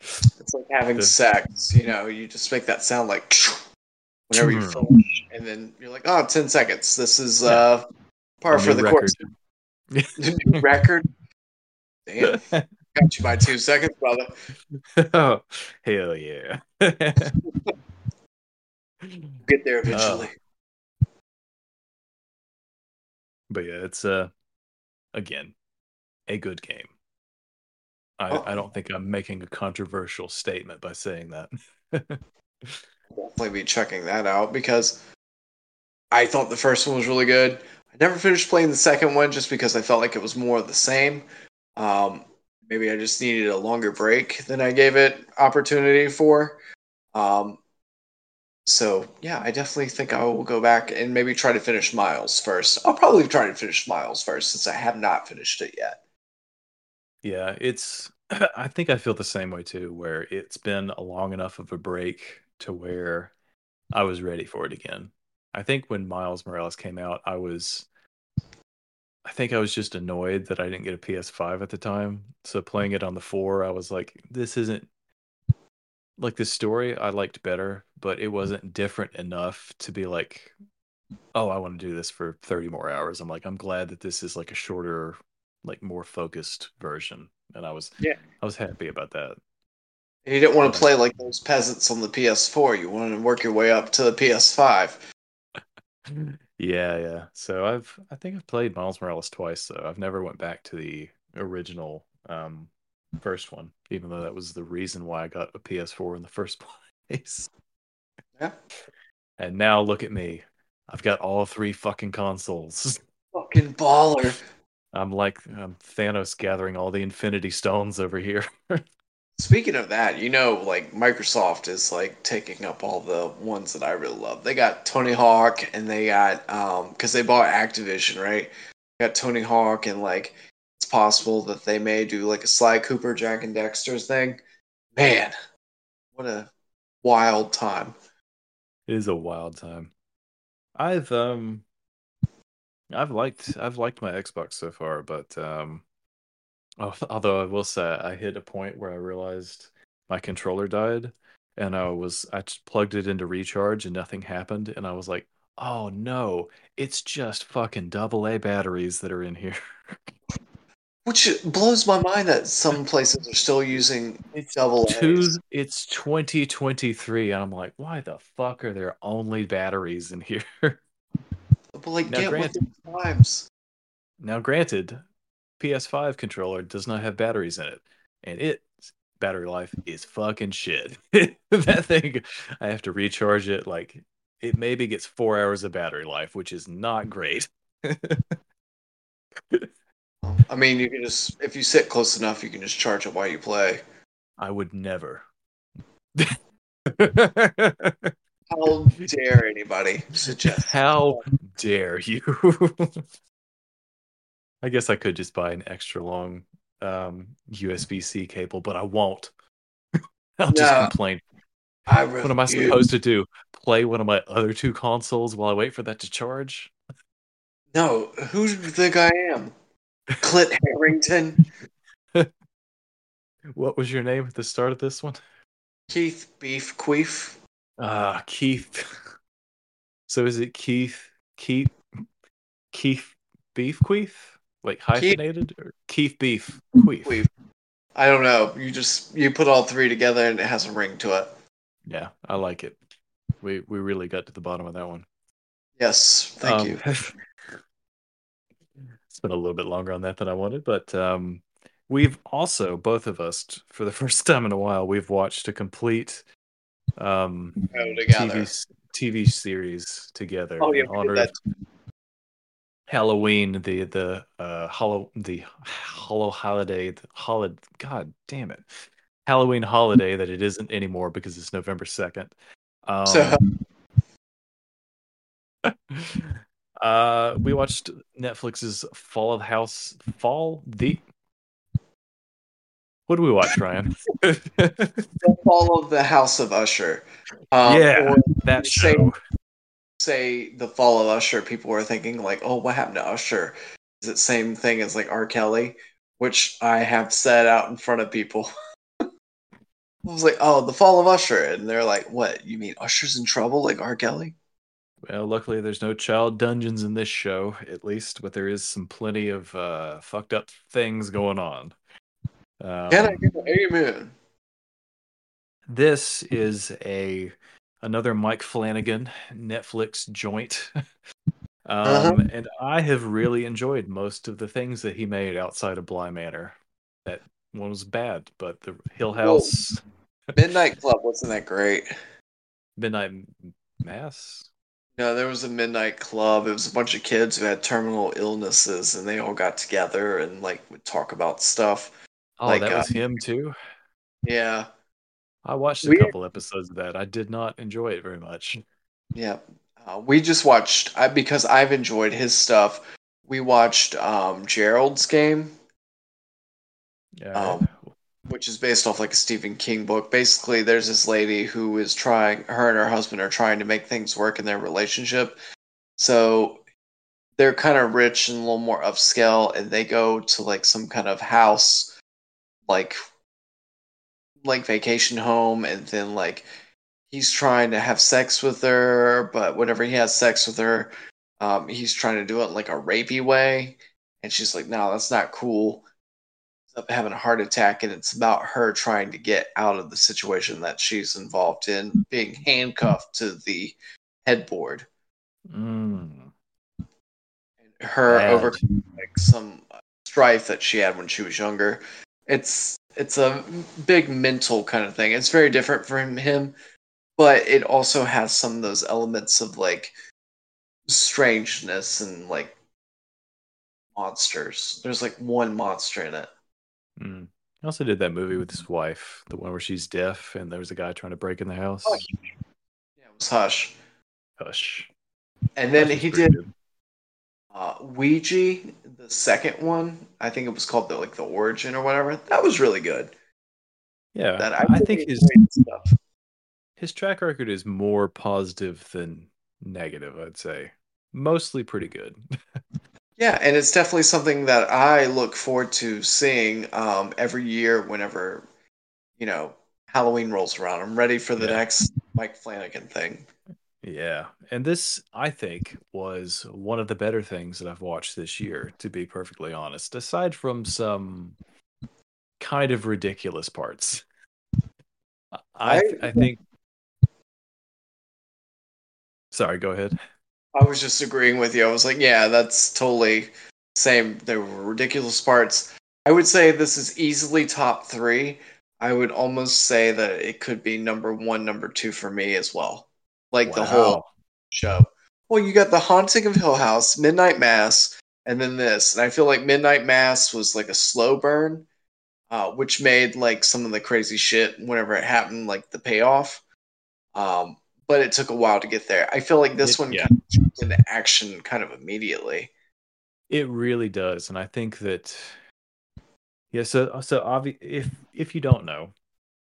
It's like having The- sex, you know, you just make that sound like whenever you Hmm. finish, and then you're like, oh, 10 seconds. This is uh, par for the record. course. New record. Damn, got you by two seconds, brother. oh, hell yeah. Get there eventually. but yeah, it's uh again a good game. I, Oh. I don't think I'm making a controversial statement by saying that. definitely be checking that out because I thought the first one was really good. I never finished playing the second one just because I felt like it was more of the same. Um, maybe I just needed a longer break than I gave it opportunity for. Um, so yeah, I definitely think I will go back and maybe try to finish Miles first. I'll probably try to finish Miles first since I have not finished it yet. Yeah, it's. I think I feel the same way too, where it's been a long enough of a break to where I was ready for it again. I think when Miles Morales came out, I was. I think I was just annoyed that I didn't get a PS5 at the time. So playing it on the 4, I was like, this isn't like the story I liked better, but it wasn't different enough to be like, oh, I want to do this for 30 more hours. I'm like, I'm glad that this is like a shorter, like more focused version. And I was Yeah. I was happy about that. You didn't want to um, play like those peasants on the PS4. You wanted to work your way up to the PS5. Yeah, yeah. So I've I think I've played Miles Morales twice though. I've never went back to the original um first one, even though that was the reason why I got a PS4 in the first place. Yeah. And now look at me. I've got all three fucking consoles. Fucking baller. I'm like I'm Thanos gathering all the Infinity Stones over here. Speaking of that, you know, like Microsoft is like taking up all the ones that I really love. They got Tony Hawk and they got um because they bought Activision, right? They got Tony Hawk and like it's possible that they may do like a Sly Cooper, Jak and Daxter's thing. Man, what a wild time. It is a wild time. I've um I've liked I've liked my Xbox so far, but um although I will say I hit a point where I realized my controller died and I mm-hmm. was I plugged it into recharge and nothing happened and I was like, "Oh no, it's just fucking double A batteries that are in here." Which blows my mind that some places are still using It's double two A's. it's 2023 and I'm like, "Why the fuck are there only batteries in here?" But like, Now, get with granted- the times. Now, granted, PS5 controller does not have batteries in it, and its battery life is fucking shit. that thing, I have to recharge it. Like, it maybe gets four hours of battery life, which is not great. I mean, you can just if you sit close enough, you can just charge it while you play. I would never. How dare anybody suggest? How dare you? I guess I could just buy an extra long um, USB C cable, but I won't. I'll just No. complain. I What am I supposed to do? Play one of my other two consoles while I wait for that to charge? No, who do you think I am? Clint Harrington, What was your name at the start of this one? Keith Beef Queef. Ah, Keith. So is it Keith Keith Keith Beef Queef? Like hyphenated or Keith Beef Queef? Queef. I don't know. You just you put all three together and it has a ring to it. Yeah, I like it. We we really got to the bottom of that one. Yes, thank Um, you. been a little bit longer on that than I wanted, but um, we've also both of us, for the first time in a while, we've watched a complete um, Go. TV TV series together Oh yeah, in we did honor that. of Halloween, the the uh hollow the hollow holiday, the holiday. God damn it, Halloween holiday that it isn't anymore because it's November second. Um, So- uh, we watched Netflix's Fall of House. Fall the. What do we watch, Ryan? The fall of the House of Usher. Um, yeah, that show. say the fall of Usher, people were thinking like, "Oh, what happened to Usher?" Is it same thing as like R. Kelly, which I have said out in front of people. I was like, "Oh, the fall of Usher," and they're like, "What? You mean Usher's in trouble like R. Kelly?" Well, luckily there's no child dungeons in this show, at least, but there is some plenty of uh, fucked up things going on. Um, Can I get an amen? this is a another Mike Flanagan Netflix joint. um, Uh-huh. And I have really enjoyed most of the things that he made outside of Bly Manor. That one was bad, but the Hill House, Midnight Club wasn't that great. Midnight Mass. No, there was a midnight club. It was a bunch of kids who had terminal illnesses, and they all got together and like would talk about stuff. Oh, Like, that uh, was him too. Yeah, I watched a We- couple episodes of that. I did not enjoy it very much. Yeah, uh, we just watched I, because I've enjoyed his stuff. We watched um, Gerald's game, Yeah. Um, which is based off like a Stephen King book. Basically, there's this lady who is trying, her and her husband are trying to make things work in their relationship. So they're kind of rich and a little more upscale, and they go to like some kind of house, like like vacation home, and then like he's trying to have sex with her, but whenever he has sex with her, um, he's trying to do it in like a rapey way, and she's like, "No, that's not cool." up having a heart attack and it's about her trying to get out of the situation that she's involved in being handcuffed to the headboard Mm. her Bad. overcoming like some strife that she had when she was younger it's it's a big mental kind of thing it's very different from him but it also has some of those elements of like strangeness and like monsters there's like one monster in it Mm. He also did that movie with his wife, the one where she's deaf and there was a guy trying to break in the house. Oh, yeah, it was hush Hush. and then Hush he did good. Uh, Ouija, the second one. I think it was called the like the Origin or whatever. That was really good. Yeah, That I, really think his stuff. his track record is more positive than negative. I'd say mostly pretty good. Yeah, and it's definitely something that I look forward to seeing um, every year whenever you know Halloween rolls around. I'm ready for the Yeah. next Mike Flanagan thing. Yeah, and this I think was one of the better things that I've watched this year. To be perfectly honest, aside from some kind of ridiculous parts, I I, think. Sorry, go ahead. I was just agreeing with you. I was like, yeah, that's totally same. There were ridiculous parts. I would say this is easily top three. I would almost say that it could be number one, number two for me as well. Like the whole show. Well, you got the Haunting of Hill House, Midnight Mass, and then this. And I feel like Midnight Mass was like a slow burn, uh, which made like some of the crazy shit whenever it happened, like the payoff. Um, but it took a while to get there. I feel like this It- one yeah. kind jumped into action kind of immediately. It really does, and I think that yeah. So so obvi- if if you don't know,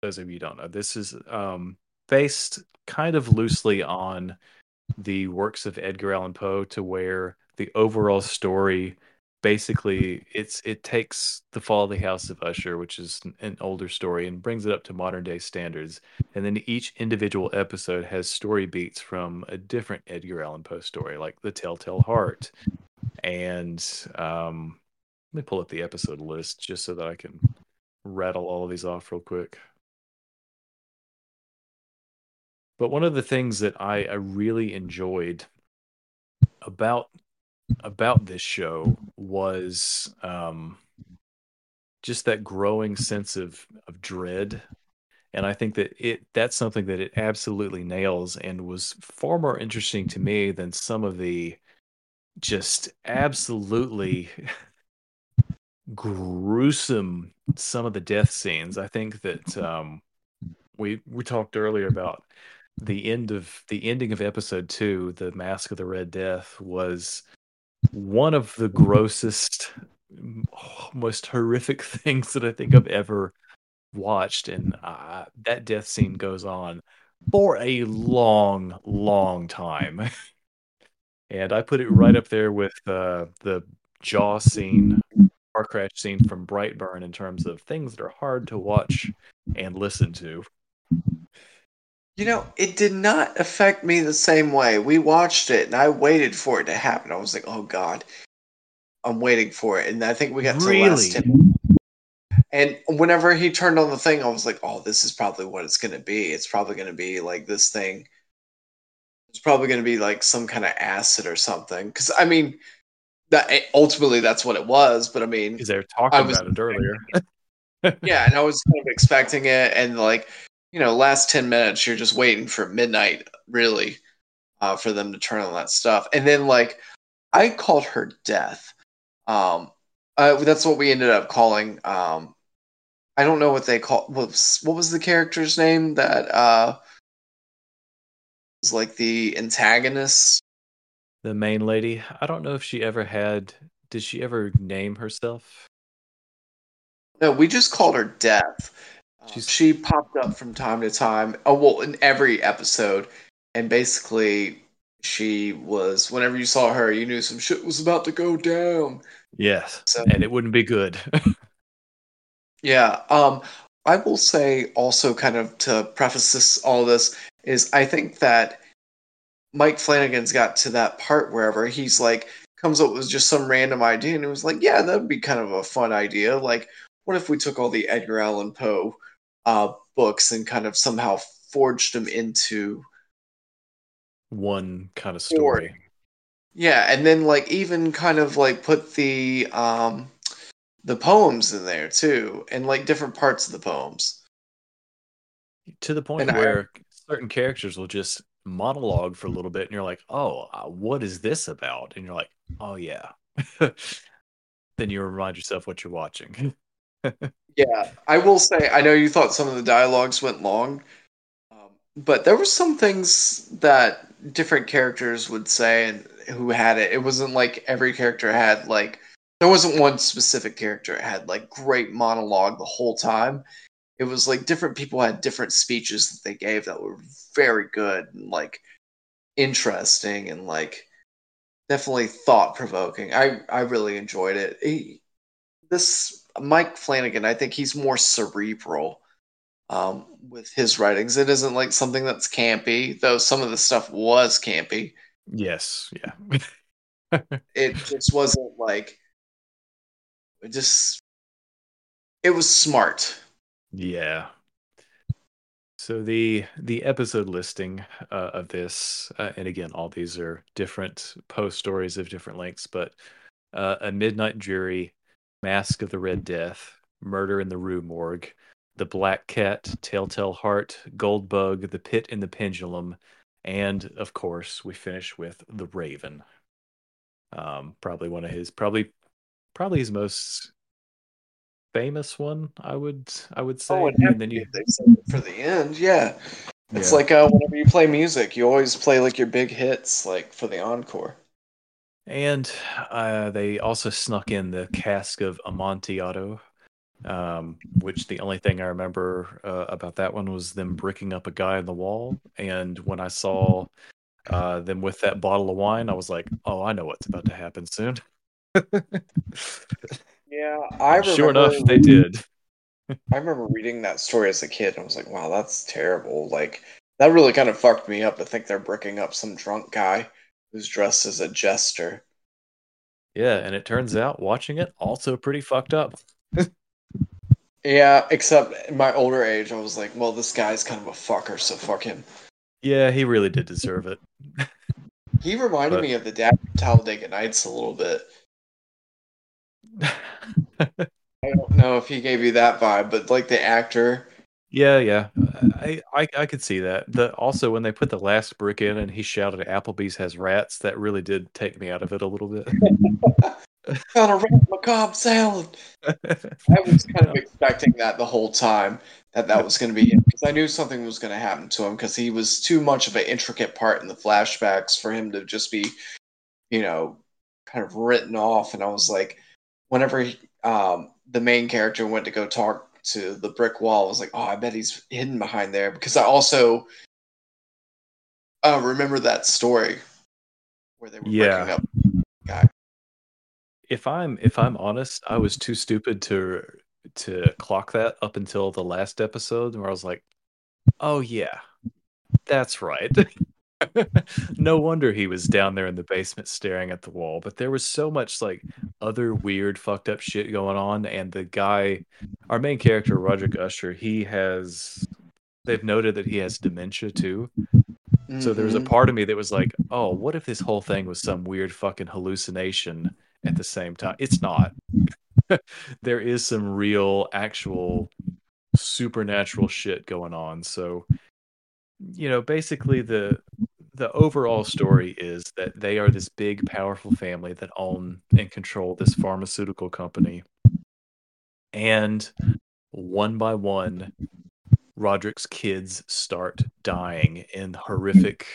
those of you who don't know, this is um based kind of loosely on the works of Edgar Allan Poe, to where the overall story basically it's it takes the fall of the House of Usher, which is an- older story, and brings it up to modern day standards. And then each individual episode has story beats from a different Edgar Allan Poe story, like The Telltale Heart and um, let me pull up the episode list just so that I can rattle all of these off real quick. But one of the things that I, I really enjoyed about about this show was um, just that growing sense of of dread, and I think that it that's something that it absolutely nails and was far more interesting to me than some of the just absolutely gruesome some of the death scenes. I think that um, we we talked earlier about the end of the ending of episode two, the Mask of the Red Death, was one of the grossest, most horrific things that I think I've ever watched, and uh, that death scene goes on for a long, long time. and I put it right up there with uh, the jaw scene, car crash scene from Brightburn in terms of things that are hard to watch and listen to. You know, it did not affect me the same way. We watched it and I waited for it to happen. I was like, oh God, I'm waiting for it. And I think we got to the last Really? 10 And whenever he turned on the thing, I was like, oh, this is probably what it's going to be. It's probably going to be like this thing. It's probably going to be like some kind of acid or something. Because, I mean, that eh, ultimately that's what it was. But I mean, Because they were talking was about it earlier. yeah, and I was kind of expecting it, and like you know, last ten minutes, you're just waiting for midnight, really, uh, for them to turn on that stuff, and then like I called her death. Um, uh, that's what we ended up calling um I don't know what they call what was, what was the character's name that uh was like the antagonist. The main lady. I don't know if she ever had. Did she ever name herself? No, we just called her Death. Um, she popped up from time to time. Oh well, in every episode, and basically she was. Whenever you saw her, you knew some shit was about to go down. Yes. So- and it wouldn't be good. Yeah. Um, I will say also, kind of to preface this, all this is, I think that Mike Flanagan's got to that part wherever he's like comes up with just some random idea, and it was like, yeah, that'd be kind of a fun idea. Like, what if we took all the Edgar Allan Poe uh, books and kind of somehow forged them into One kind of story. Yeah, and then like even kind of like put the um the poems in there too, and like different parts of the poems. To the point And I- where certain characters will just monologue for a little bit, and you're like, "Oh, uh, what is this about?" And you're like, "Oh yeah." then you remind yourself what you're watching. Yeah, I will say I know you thought some of the dialogues went long, um, but there were some things that different characters would say and who had it. It wasn't like every character had like there wasn't one specific character that had like great monologue the whole time. It was like different people had different speeches that they gave that were very good and like interesting and like definitely thought provoking. I I really enjoyed it. He, this Mike Flanagan, I think he's more cerebral um, with his writings. It isn't like something that's campy, though some of the stuff was campy. yes, yeah. It just wasn't like it just it was smart. Yeah. So the the episode listing uh, of this, uh, and again, all these are different Poe's stories of different lengths, but uh, a midnight jury, Mask of the Red Death, Murder in the Rue Morgue, The Black Cat, Telltale Heart, Gold Bug, The Pit and the Pendulum, and of course, we finish with The Raven. Um, probably one of his, probably, probably his most famous one. I would, I would say. Oh, and and then you, they saved it for the end. Yeah, it's Yeah. like uh, whenever you play music, you always play like your big hits, like for the encore. And uh, they also snuck in the cask of Amontillado, um, which the only thing I remember uh, about that one was them bricking up a guy in the wall. And when I saw uh, them with that bottle of wine, I was like, "Oh, I know what's about to happen soon." Yeah, I And sure enough, remember they did. I remember reading that story as a kid and I was like, wow, that's terrible. Like, that really kind of fucked me up to think they're bricking up some drunk guy who's dressed as a jester. Yeah, and it turns out watching it also pretty fucked up. Yeah, except in my older age, I was like, well, this guy's kind of a fucker, so fuck him. Yeah, he really did deserve it. He reminded But- me of the dad from Talladega Nights a little bit. I don't know if he gave you that vibe, but like the actor. Yeah, yeah, I, I I could see that. The also when they put the last brick in and he shouted, "Applebee's has rats," that really did take me out of it a little bit. Found a rat macabre salad. I was kind of expecting that the whole time that that was going to be him because I knew something was going to happen to him because he was too much of an intricate part in the flashbacks for him to just be, you know, kind of written off. And I was like, whenever he, um, the main character went to go talk to the brick wall, I was like, oh, I bet he's hidden behind there because I also uh, remember that story where they were Yeah. breaking up. Guy. if I'm if I'm honest, I was too stupid to to clock that up until the last episode where I was like, "Oh yeah, that's right." no wonder he was down there in the basement staring at the wall. But there was so much like other weird, fucked up shit going on, and the guy, our main character, Roderick Usher, he has. They've noted that he has dementia too. So there was a Mhm. part of me that was like, "Oh, what if this whole thing was some weird fucking hallucination at the same time?" It's not. there is some real, actual, supernatural shit going on. So, you know, basically the the overall story is that they are this big, powerful family that own and control this pharmaceutical company, and one by one, Roderick's kids start dying in horrific,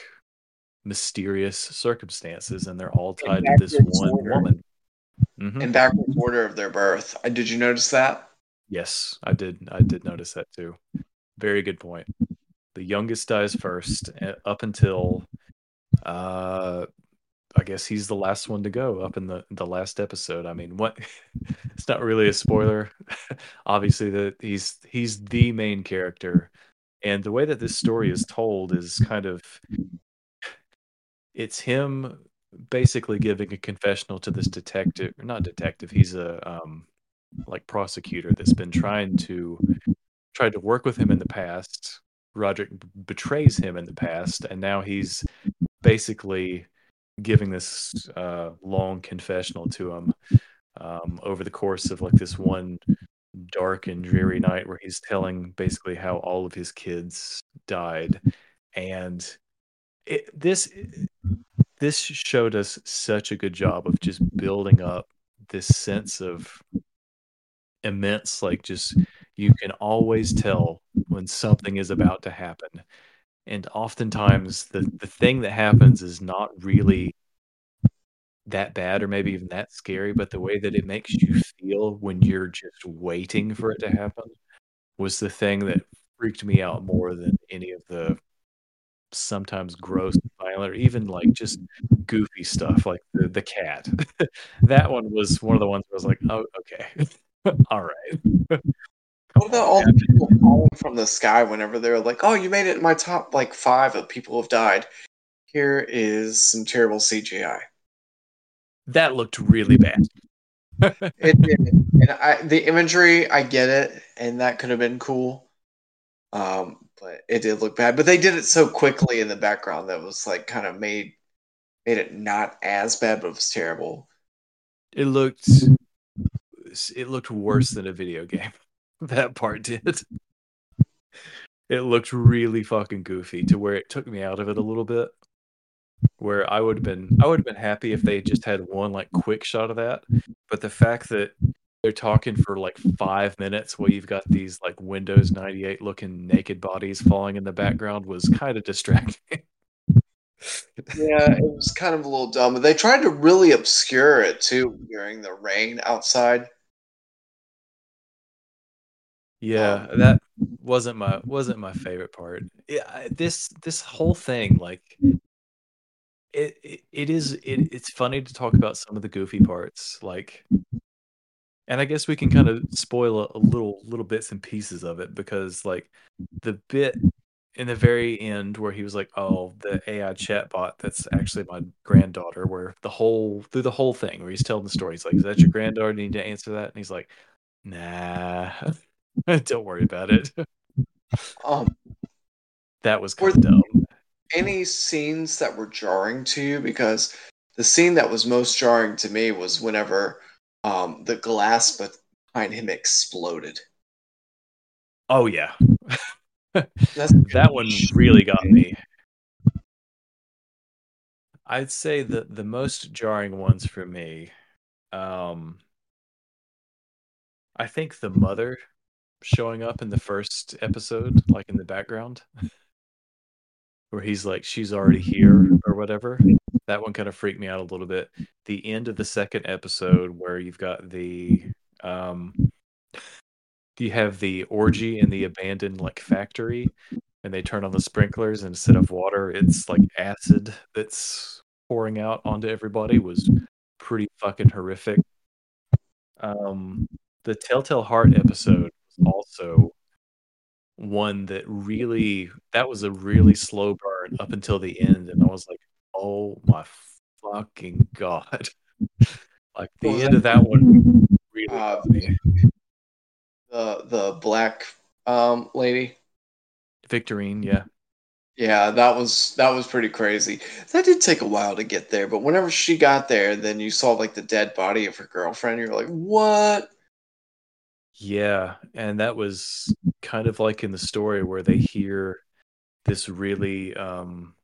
mysterious circumstances, and they're all tied to this one order. woman. Mhm. in backwards order of their birth. Uh, Did you notice that? Yes, I did. I did notice that too. Very good point. The youngest dies first, uh, up until, uh, I guess he's the last one to go up in the the last episode. I mean, what? It's not really a spoiler. Obviously, that he's he's the main character, and the way that this story is told is kind of, it's him basically giving a confessional to this detective, not detective. He's a um, like prosecutor that's been trying to tried to work with him in the past. Roderick betrays him in the past, and now he's basically giving this uh, long confessional to him um, over the course of like this one dark and dreary night, where he's telling basically how all of his kids died, and it, this this showed us such a good job of just building up this sense of immense like just you can always tell when something is about to happen and oftentimes the the thing that happens is not really that bad or maybe even that scary but the way that it makes you feel when you're just waiting for it to happen was the thing that freaked me out more than any of the sometimes gross violent or even like just goofy stuff like the, the cat. That one was one of the ones i was like oh okay. All right What about all the people falling from the sky whenever they're like, "Oh, you made it in my top like five of people who've died." Here is some terrible CGI. that looked really bad It did, and I the imagery, I get it, and that could have been cool. Um, but it did look bad. But they did it so quickly in the background that was like kind of made made it not as bad, but it was terrible. it looked it looked worse than a video game that part did it looked really fucking goofy to where it took me out of it a little bit where i would have been i would have been happy if they just had one like quick shot of that but the fact that they're talking for like five minutes while you've got these like windows 98 looking naked bodies falling in the background was kind of distracting Yeah, it was kind of a little dumb. They tried to really obscure it too during the rain outside. Yeah, Um, that wasn't my wasn't my favorite part. Yeah, this this whole thing, like, it it, it is it, it's funny to talk about some of the goofy parts, like, and I guess we can kind of spoil a, a little little bits and pieces of it because, like, the bit in the very end where he was like, "Oh, the AI chatbot that's actually my granddaughter," where the whole through the whole thing where he's telling the story, he's like, "Is that your granddaughter? You need to answer that," and he's like, "Nah." Don't worry about it. Um, That was kind of dumb. any scenes that were jarring to you? Because the scene that was most jarring to me was whenever um, the glass behind him exploded. Oh yeah, that one really got me. I'd say the the most jarring ones for me, um, I think the mother showing up in the first episode, like in the background, where he's like, "She's already here" or whatever. That one kind of freaked me out a little bit. The end of the second episode, where you've got the um, you have the orgy in the abandoned like factory and they turn on the sprinklers and instead of water it's like acid that's pouring out onto everybody was pretty fucking horrific um the telltale heart episode also one that really that was a really slow burn up until the end and i was like oh my fucking god like the Was end of that one really Uh, the the black um, lady. victorine yeah Yeah, that was that was pretty crazy. That did take a while to get there, but whenever she got there, then you saw like the dead body of her girlfriend. You're like, what? Yeah, and that was kind of like in the story where they hear this really um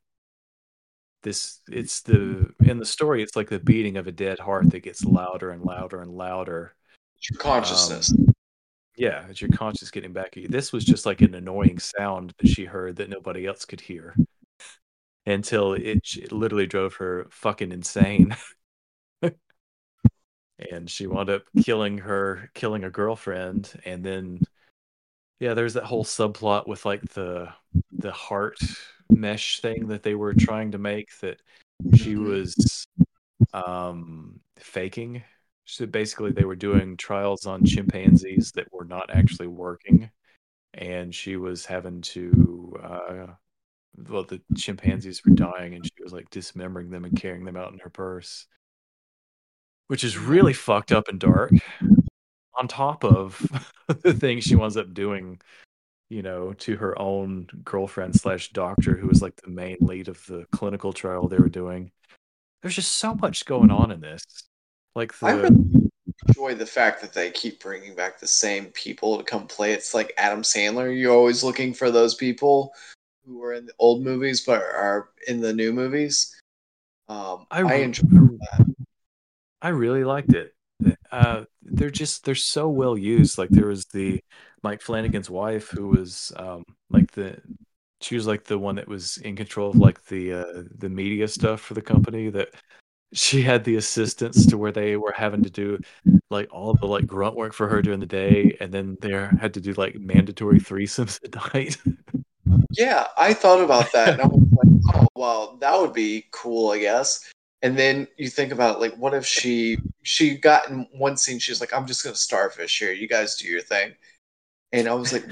this it's the in the story it's like the beating of a dead heart that gets louder and louder and louder. It's Your consciousness. Yeah, it's your conscious getting back at you. This was just like an annoying sound that she heard that nobody else could hear until it, it literally drove her fucking insane. and she wound up killing her killing a girlfriend and then yeah there's that whole subplot with like the the heart mesh thing that they were trying to make that she Mm-hmm. was um faking so basically they were doing trials on chimpanzees that were not actually working and she was having to uh well the chimpanzees were dying and she was like dismembering them and carrying them out in her purse which is really fucked up and dark on top of the things she winds up doing you know to her own girlfriend slash doctor who was like the main lead of the clinical trial they were doing there's just so much going on in this like I the really enjoy the fact that they keep bringing back the same people to come play. It's like Adam Sandler. You're always looking for those people who were in the old movies but are in the new movies. Um, I, I, enjoy that. I really liked it. Uh, they're just they're so well used. Like there was the Mike Flanagan's wife who was um, like the she was like the one that was in control of like the uh, the media stuff for the company. That she had the assistants to where they were having to do like all the like grunt work for her during the day, and then they had to do like mandatory threesomes at night. Yeah, I thought about that, and I was like, "Oh, well, that would be cool, I guess." And then you think about like, what if she she got in one scene? She's like, "I'm just gonna starfish here. You guys do your thing." And I was like,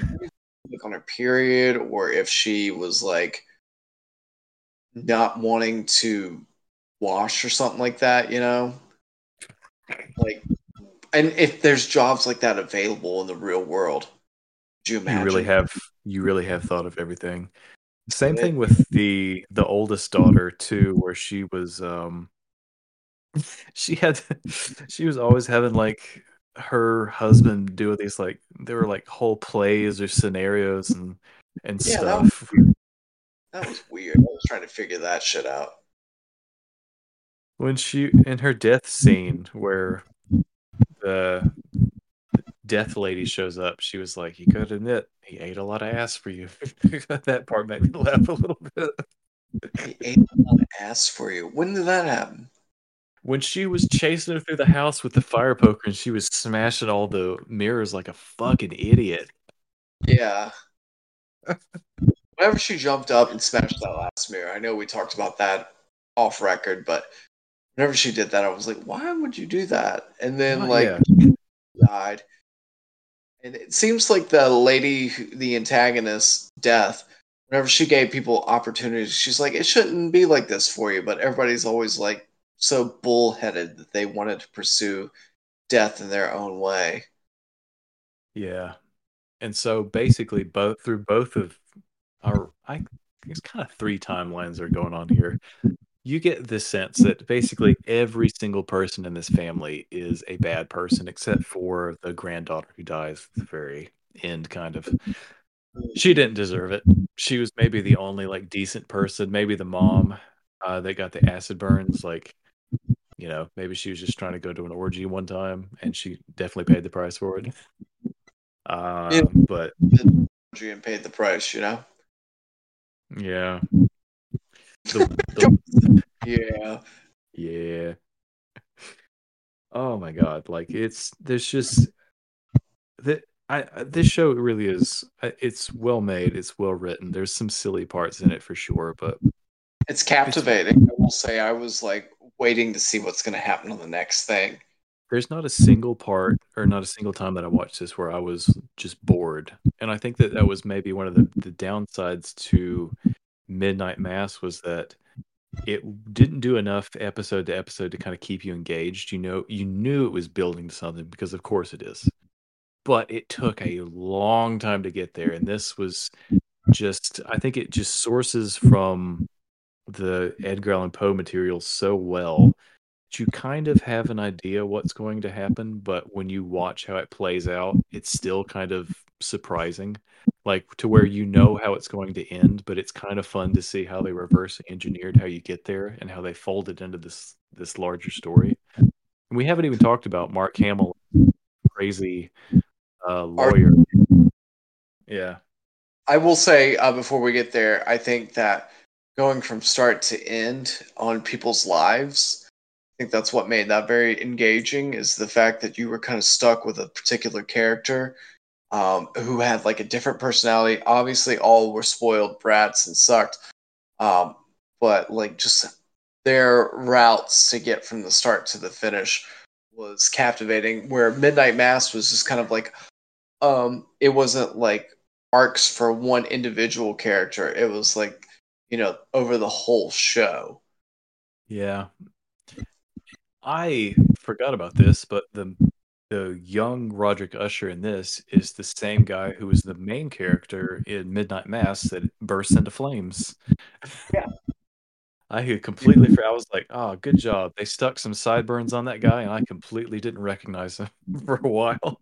like on her period, or if she was like not wanting to wash or something like that, you know? Like, and if there's jobs like that available in the real world, do you imagine? You really have you really have thought of everything. Same thing with the the oldest daughter too, where she was um she had she was always having like her husband do these like there were like whole plays or scenarios and and Yeah, that was stuff. That was weird. I was trying to figure that shit out. When she in her death scene where the death lady shows up, she was like, "You gotta admit, he ate a lot of ass for you." that part made me laugh a little bit. He ate a lot of ass for you. When did that happen? When she was chasing her through the house with the fire poker and she was smashing all the mirrors like a fucking idiot. Yeah. Whenever she jumped up and smashed that last mirror, I know we talked about that off record, but whenever she did that, I was like, why would you do that? And then, Why- like, yeah. died. And it seems like the lady, the antagonist, Death, whenever she gave people opportunities, she's like, it shouldn't be like this for you. But everybody's always like so bullheaded that they wanted to pursue death in their own way. Yeah. And so basically both through both of our I guess kind of three timelines are going on here. You get this sense that basically every single person in this family is a bad person except for the granddaughter who dies at the very end kind of. She didn't deserve it. She was maybe the only like decent person, maybe the mom uh that got the acid burns like you know, maybe she was just trying to go to an orgy one time and she definitely paid the price for it. Um, Yeah. but And paid the price, you know? yeah. The, the, Yeah. yeah. Oh my god, like it's there's just that I I- this show really is it's well made, it's well written. There's some silly parts in it for sure, but It's captivating. I will say I was like waiting to see what's going to happen on the next thing. there's not a single part or not a single time that I watched this where I was just bored. And I think that that was maybe one of the, the downsides to Midnight mm. Mass was that it didn't do enough episode to episode to kind of keep you engaged. You know, you knew it was building to something because of course it is. But it took mm-hmm. a long time to get there. And this was just I think it just sources from the Edgar Allan Poe material so well you kind of have an idea what's going to happen, but when you watch how it plays out, it's still kind of surprising. Like to where you know how it's going to end, but it's kind of fun to see how they reverse engineered how you get there and how they fold it into this this larger story. And we haven't even talked about Mark Hamill crazy uh, lawyer. Yeah. I will say uh, before we get there, I think that going from start to end on people's lives, think that's what made that very engaging. Is the fact that you were kind of stuck with a particular character um, who had like a different personality. Obviously, all were spoiled brats and sucked, um, but like just their routes to get from the start to the finish was captivating. Where Midnight Mass was just kind of like, um, it wasn't like arcs for one individual character. It was like, you know, over the whole show. Yeah. I forgot about this, but the the young Roderick Usher in this is the same guy who was the main character in Midnight Mass that bursts into flames. Yeah. I completely forgot. I was like, oh, good job. They stuck some sideburns on that guy, and I completely didn't recognize him for a while.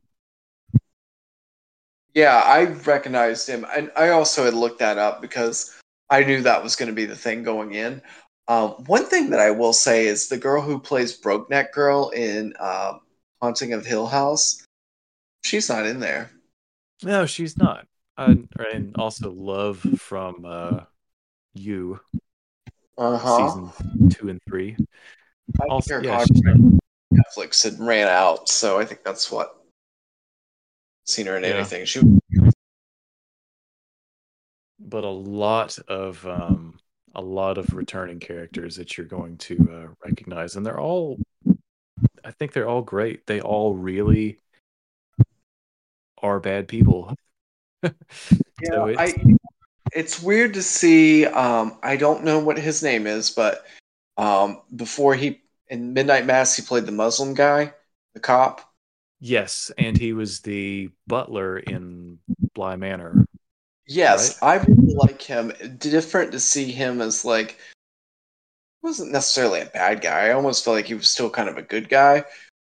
Yeah, I recognized him, and I also had looked that up because I knew that was going to be the thing going in. Um, one thing that I will say is the girl who plays Broke Neck Girl in uh, Haunting of Hill House, she's not in there. No, she's not. I, and also Love from uh, You, Uh huh. season two and three. I Also, yeah, Netflix had ran out, so I think that's what seen her in Yeah. anything. She but a lot of um, a lot of returning characters that you're going to uh, recognize, and they're all. I think they're all great. They all really are bad people. Yeah, so it's, I, it's weird to see. Um, I don't know what his name is, but um, before he in Midnight Mass, he played the Muslim guy, the cop. yes, and he was the butler in Bly Manor. Yes, I really like him. Different to see him as like wasn't necessarily a bad guy. I almost felt like he was still kind of a good guy.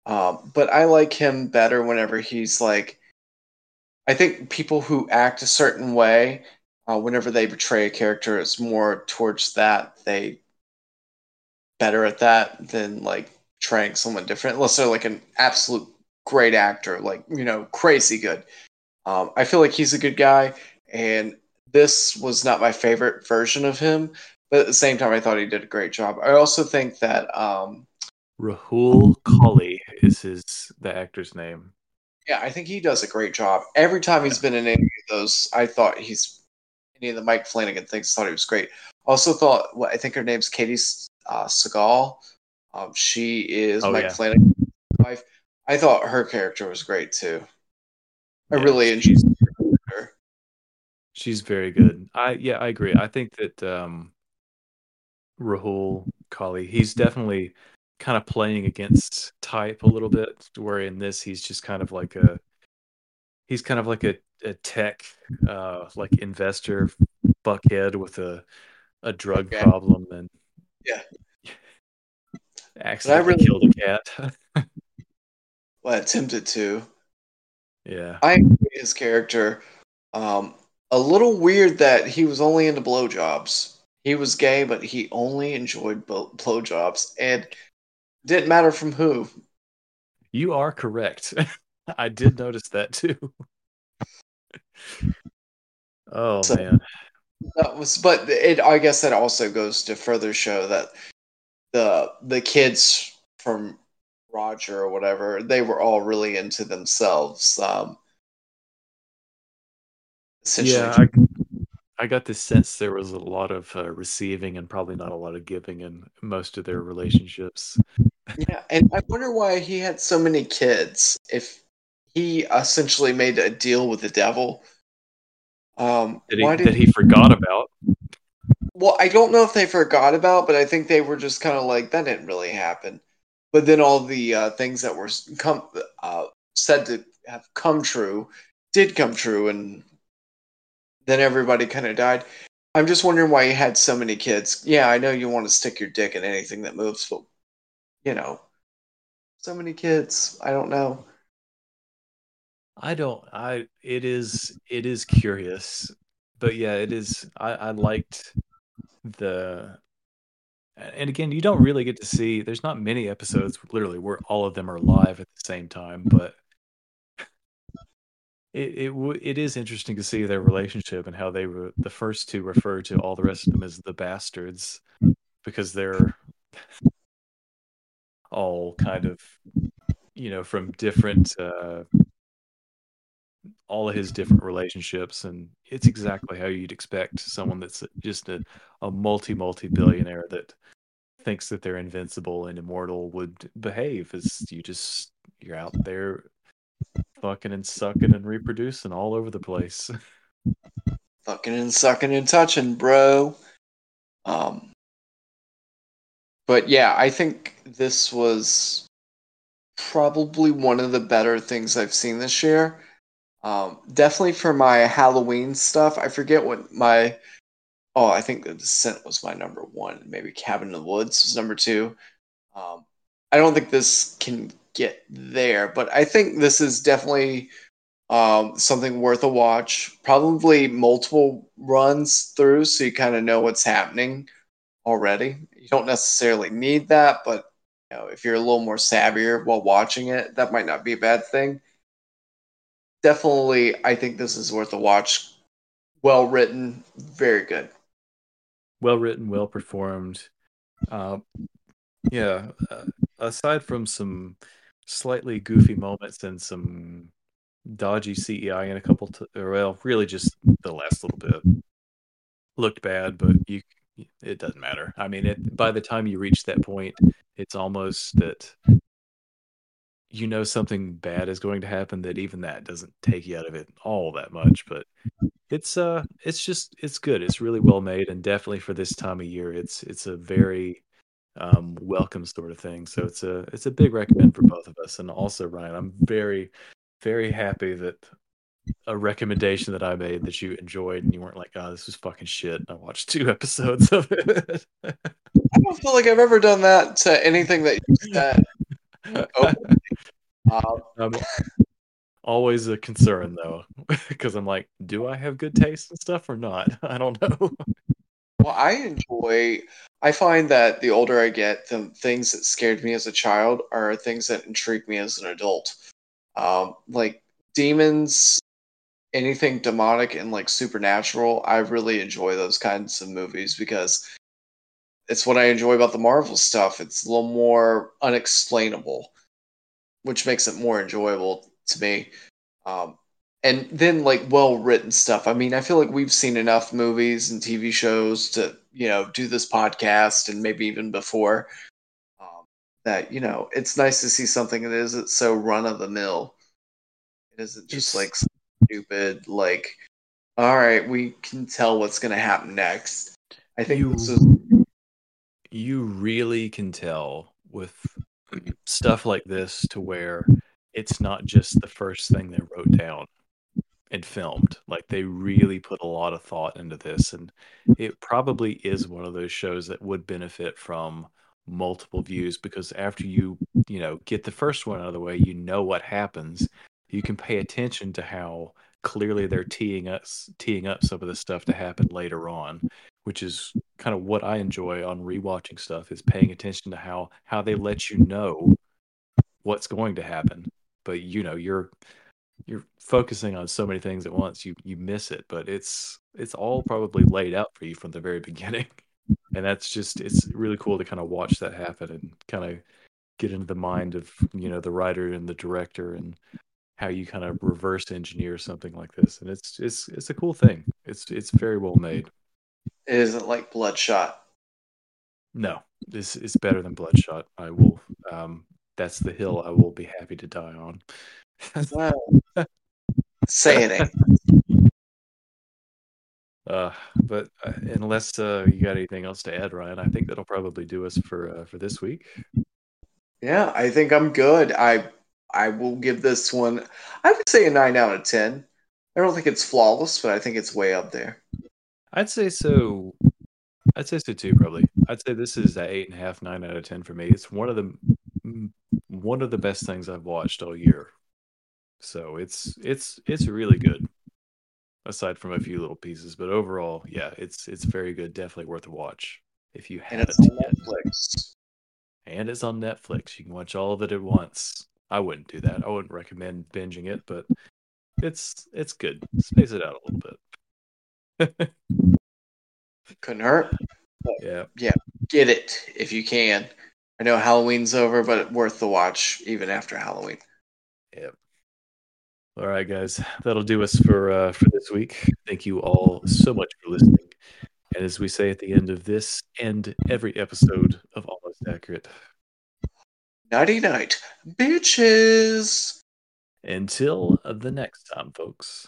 Um, but I like him better whenever he's like. I think people who act a certain way, uh, whenever they portray a character, it's more towards that. They better at that than like portraying someone different, unless they're like an absolute great actor, like you know, crazy good. Um, I feel like he's a good guy, and this was not my favorite version of him, but at the same time, I thought he did a great job. I also think that, um, Rahul Kohli is his the actor's name. yeah, I think he does a great job. Every time he's been in any of those, I thought he's any of the Mike Flanagan things. Thought he was great. Also thought, well, I think her name's Katie uh, Siegel. Um, she is Oh, Mike yeah. Flanagan's wife. I thought her character was great too. I Yeah, really enjoyed. She's very good. I yeah, I agree. I think that um Rahul Kohli, he's definitely kind of playing against type a little bit, where in this he's just kind of like a he's kind of like a, a tech uh like investor buckhead with a a drug Okay. problem and Yeah. accidentally really- killed a cat. Well, attempted to. yeah. I his character. Um, a little weird that he was only into blowjobs. He was gay, but he only enjoyed blow- blowjobs, and didn't matter from who. You are correct. I did notice that too. oh So- man. That was, but it. I guess that also goes to further show that the the kids from Roger or whatever they were all really into themselves. Um, Yeah, I, I got this sense there was a lot of uh, receiving and probably not a lot of giving in most of their relationships. Yeah, and I wonder why he had so many kids. If he essentially made a deal with the devil, um, That he, why did that he forgot about. Well, I don't know if they forgot about, but I think they were just kind of like that didn't really happen. But then all the uh, things that were come uh, said to have come true did come true, and then everybody kind of died. I'm just wondering why you had so many kids. Yeah, I know you want to stick your dick in anything that moves, but you know, so many kids. I don't know. I don't. I. It is. It is curious, but yeah, it is. I. I liked the. And again, you don't really get to see. There's not many episodes, literally, where all of them are live at the same time. But it it, w- it is interesting to see their relationship and how they were the first to refer to all the rest of them as the bastards because they're all kind of you know from different uh all of his different relationships and it's exactly how you'd expect someone that's just a, a multi multi billionaire that thinks that they're invincible and immortal would behave as you just you're out there fucking and sucking and reproducing all over the place fucking and sucking and touching, bro. Um, but yeah, I think this was probably one of the better things I've seen this year. Um, definitely for my Halloween stuff. I forget what my oh, I think The Descent was my number one. Maybe Cabin in the Woods was number two. Um, I don't think this can get there, but I think this is definitely um, something worth a watch. Probably multiple runs through, so you kind of know what's happening already. You don't necessarily need that, but you know, if you're a little more savvier while watching it, that might not be a bad thing. Definitely, I think this is worth a watch. Well written, very good. well written well performed uh, yeah uh, aside from some slightly goofy moments and some dodgy CGI in a couple t- well really just the last little bit looked bad but you it doesn't matter. I mean it by the time you reach that point it's almost that you know something bad is going to happen that even that doesn't take you out of it all that much but it's uh it's just it's good. It's really well made and definitely for this time of year it's it's a very um welcome sort of thing. So it's a it's a big recommend for both of us. And also ryan i'm very very happy that a recommendation that i made that you enjoyed and you weren't like oh this is fucking shit. I watched two episodes of it. I don't feel like I've ever done that to anything that you said. Oh. Um, I'm always a concern though because i'm like do i have good taste and stuff or not? I don't know Well, I enjoy. I find that the older I get, the things that scared me as a child are things that intrigue me as an adult. Um, like demons, anything demonic and like supernatural. I really enjoy those kinds of movies because it's what I enjoy about the Marvel stuff. It's a little more unexplainable, which makes it more enjoyable to me. Um, and then like well written stuff. I mean, I feel like we've seen enough movies and TV shows to you know do this podcast and maybe even before. Um, that you know, it's nice to see something that isn't so run of the mill. It isn't just It's- like stupid. Like, all right, we can tell what's going to happen next. I think You- this is you really can tell with stuff like this to where it's not just the first thing they wrote down and filmed like they mm-hmm. really put a lot of thought into this and it probably is one of those shows that would benefit from multiple views because after you you know get the first one out of the way you know what happens you can pay attention to how clearly they're teeing us teeing up some of the stuff to happen later on which is kind of what I enjoy on rewatching stuff is paying attention to how how they let you know what's going to happen. But you know, you're you're focusing on so many things at once, you you miss it. But it's it's all probably laid out for you from the very beginning. And that's just it's really cool to kind of watch that happen and kind of get into the mind of, you know, the writer and the director and how you kind of reverse engineer something like this. And it's it's it's a cool thing. It's it's very well made. it isn't like Bloodshot. No, this is better than Bloodshot. I will. Um, that's the hill I will be happy to die on. Well, say it ain't. uh, but uh, unless uh, you got anything else to add, Ryan, I think that'll probably do us for uh, for this week. Yeah, I think I'm good. I I will give this one. I would say a nine out of ten. I don't think it's flawless, but I think it's way up there. I'd say so. I'd say so too. Probably. I'd say this is a eight and a half, nine out of ten for me. It's one of the one of the best things I've watched all year. So it's it's it's really good. Aside from a few little pieces, but overall, yeah, it's it's very good. Definitely worth a watch if you And haven't it's on yet. Netflix. And it's on Netflix. You can watch all of it at once. I wouldn't do that. I wouldn't recommend binging it, but It's it's good. Space it out a little bit. Couldn't hurt. yeah. Yeah. Get it if you can. I know Halloween's over, but worth the watch even after Halloween. All right, guys, that'll do us for uh, for this week. Thank you all so much for listening. And as we say at the end of this and every episode of Almost Accurate, Nighty night, bitches. until the next time, folks.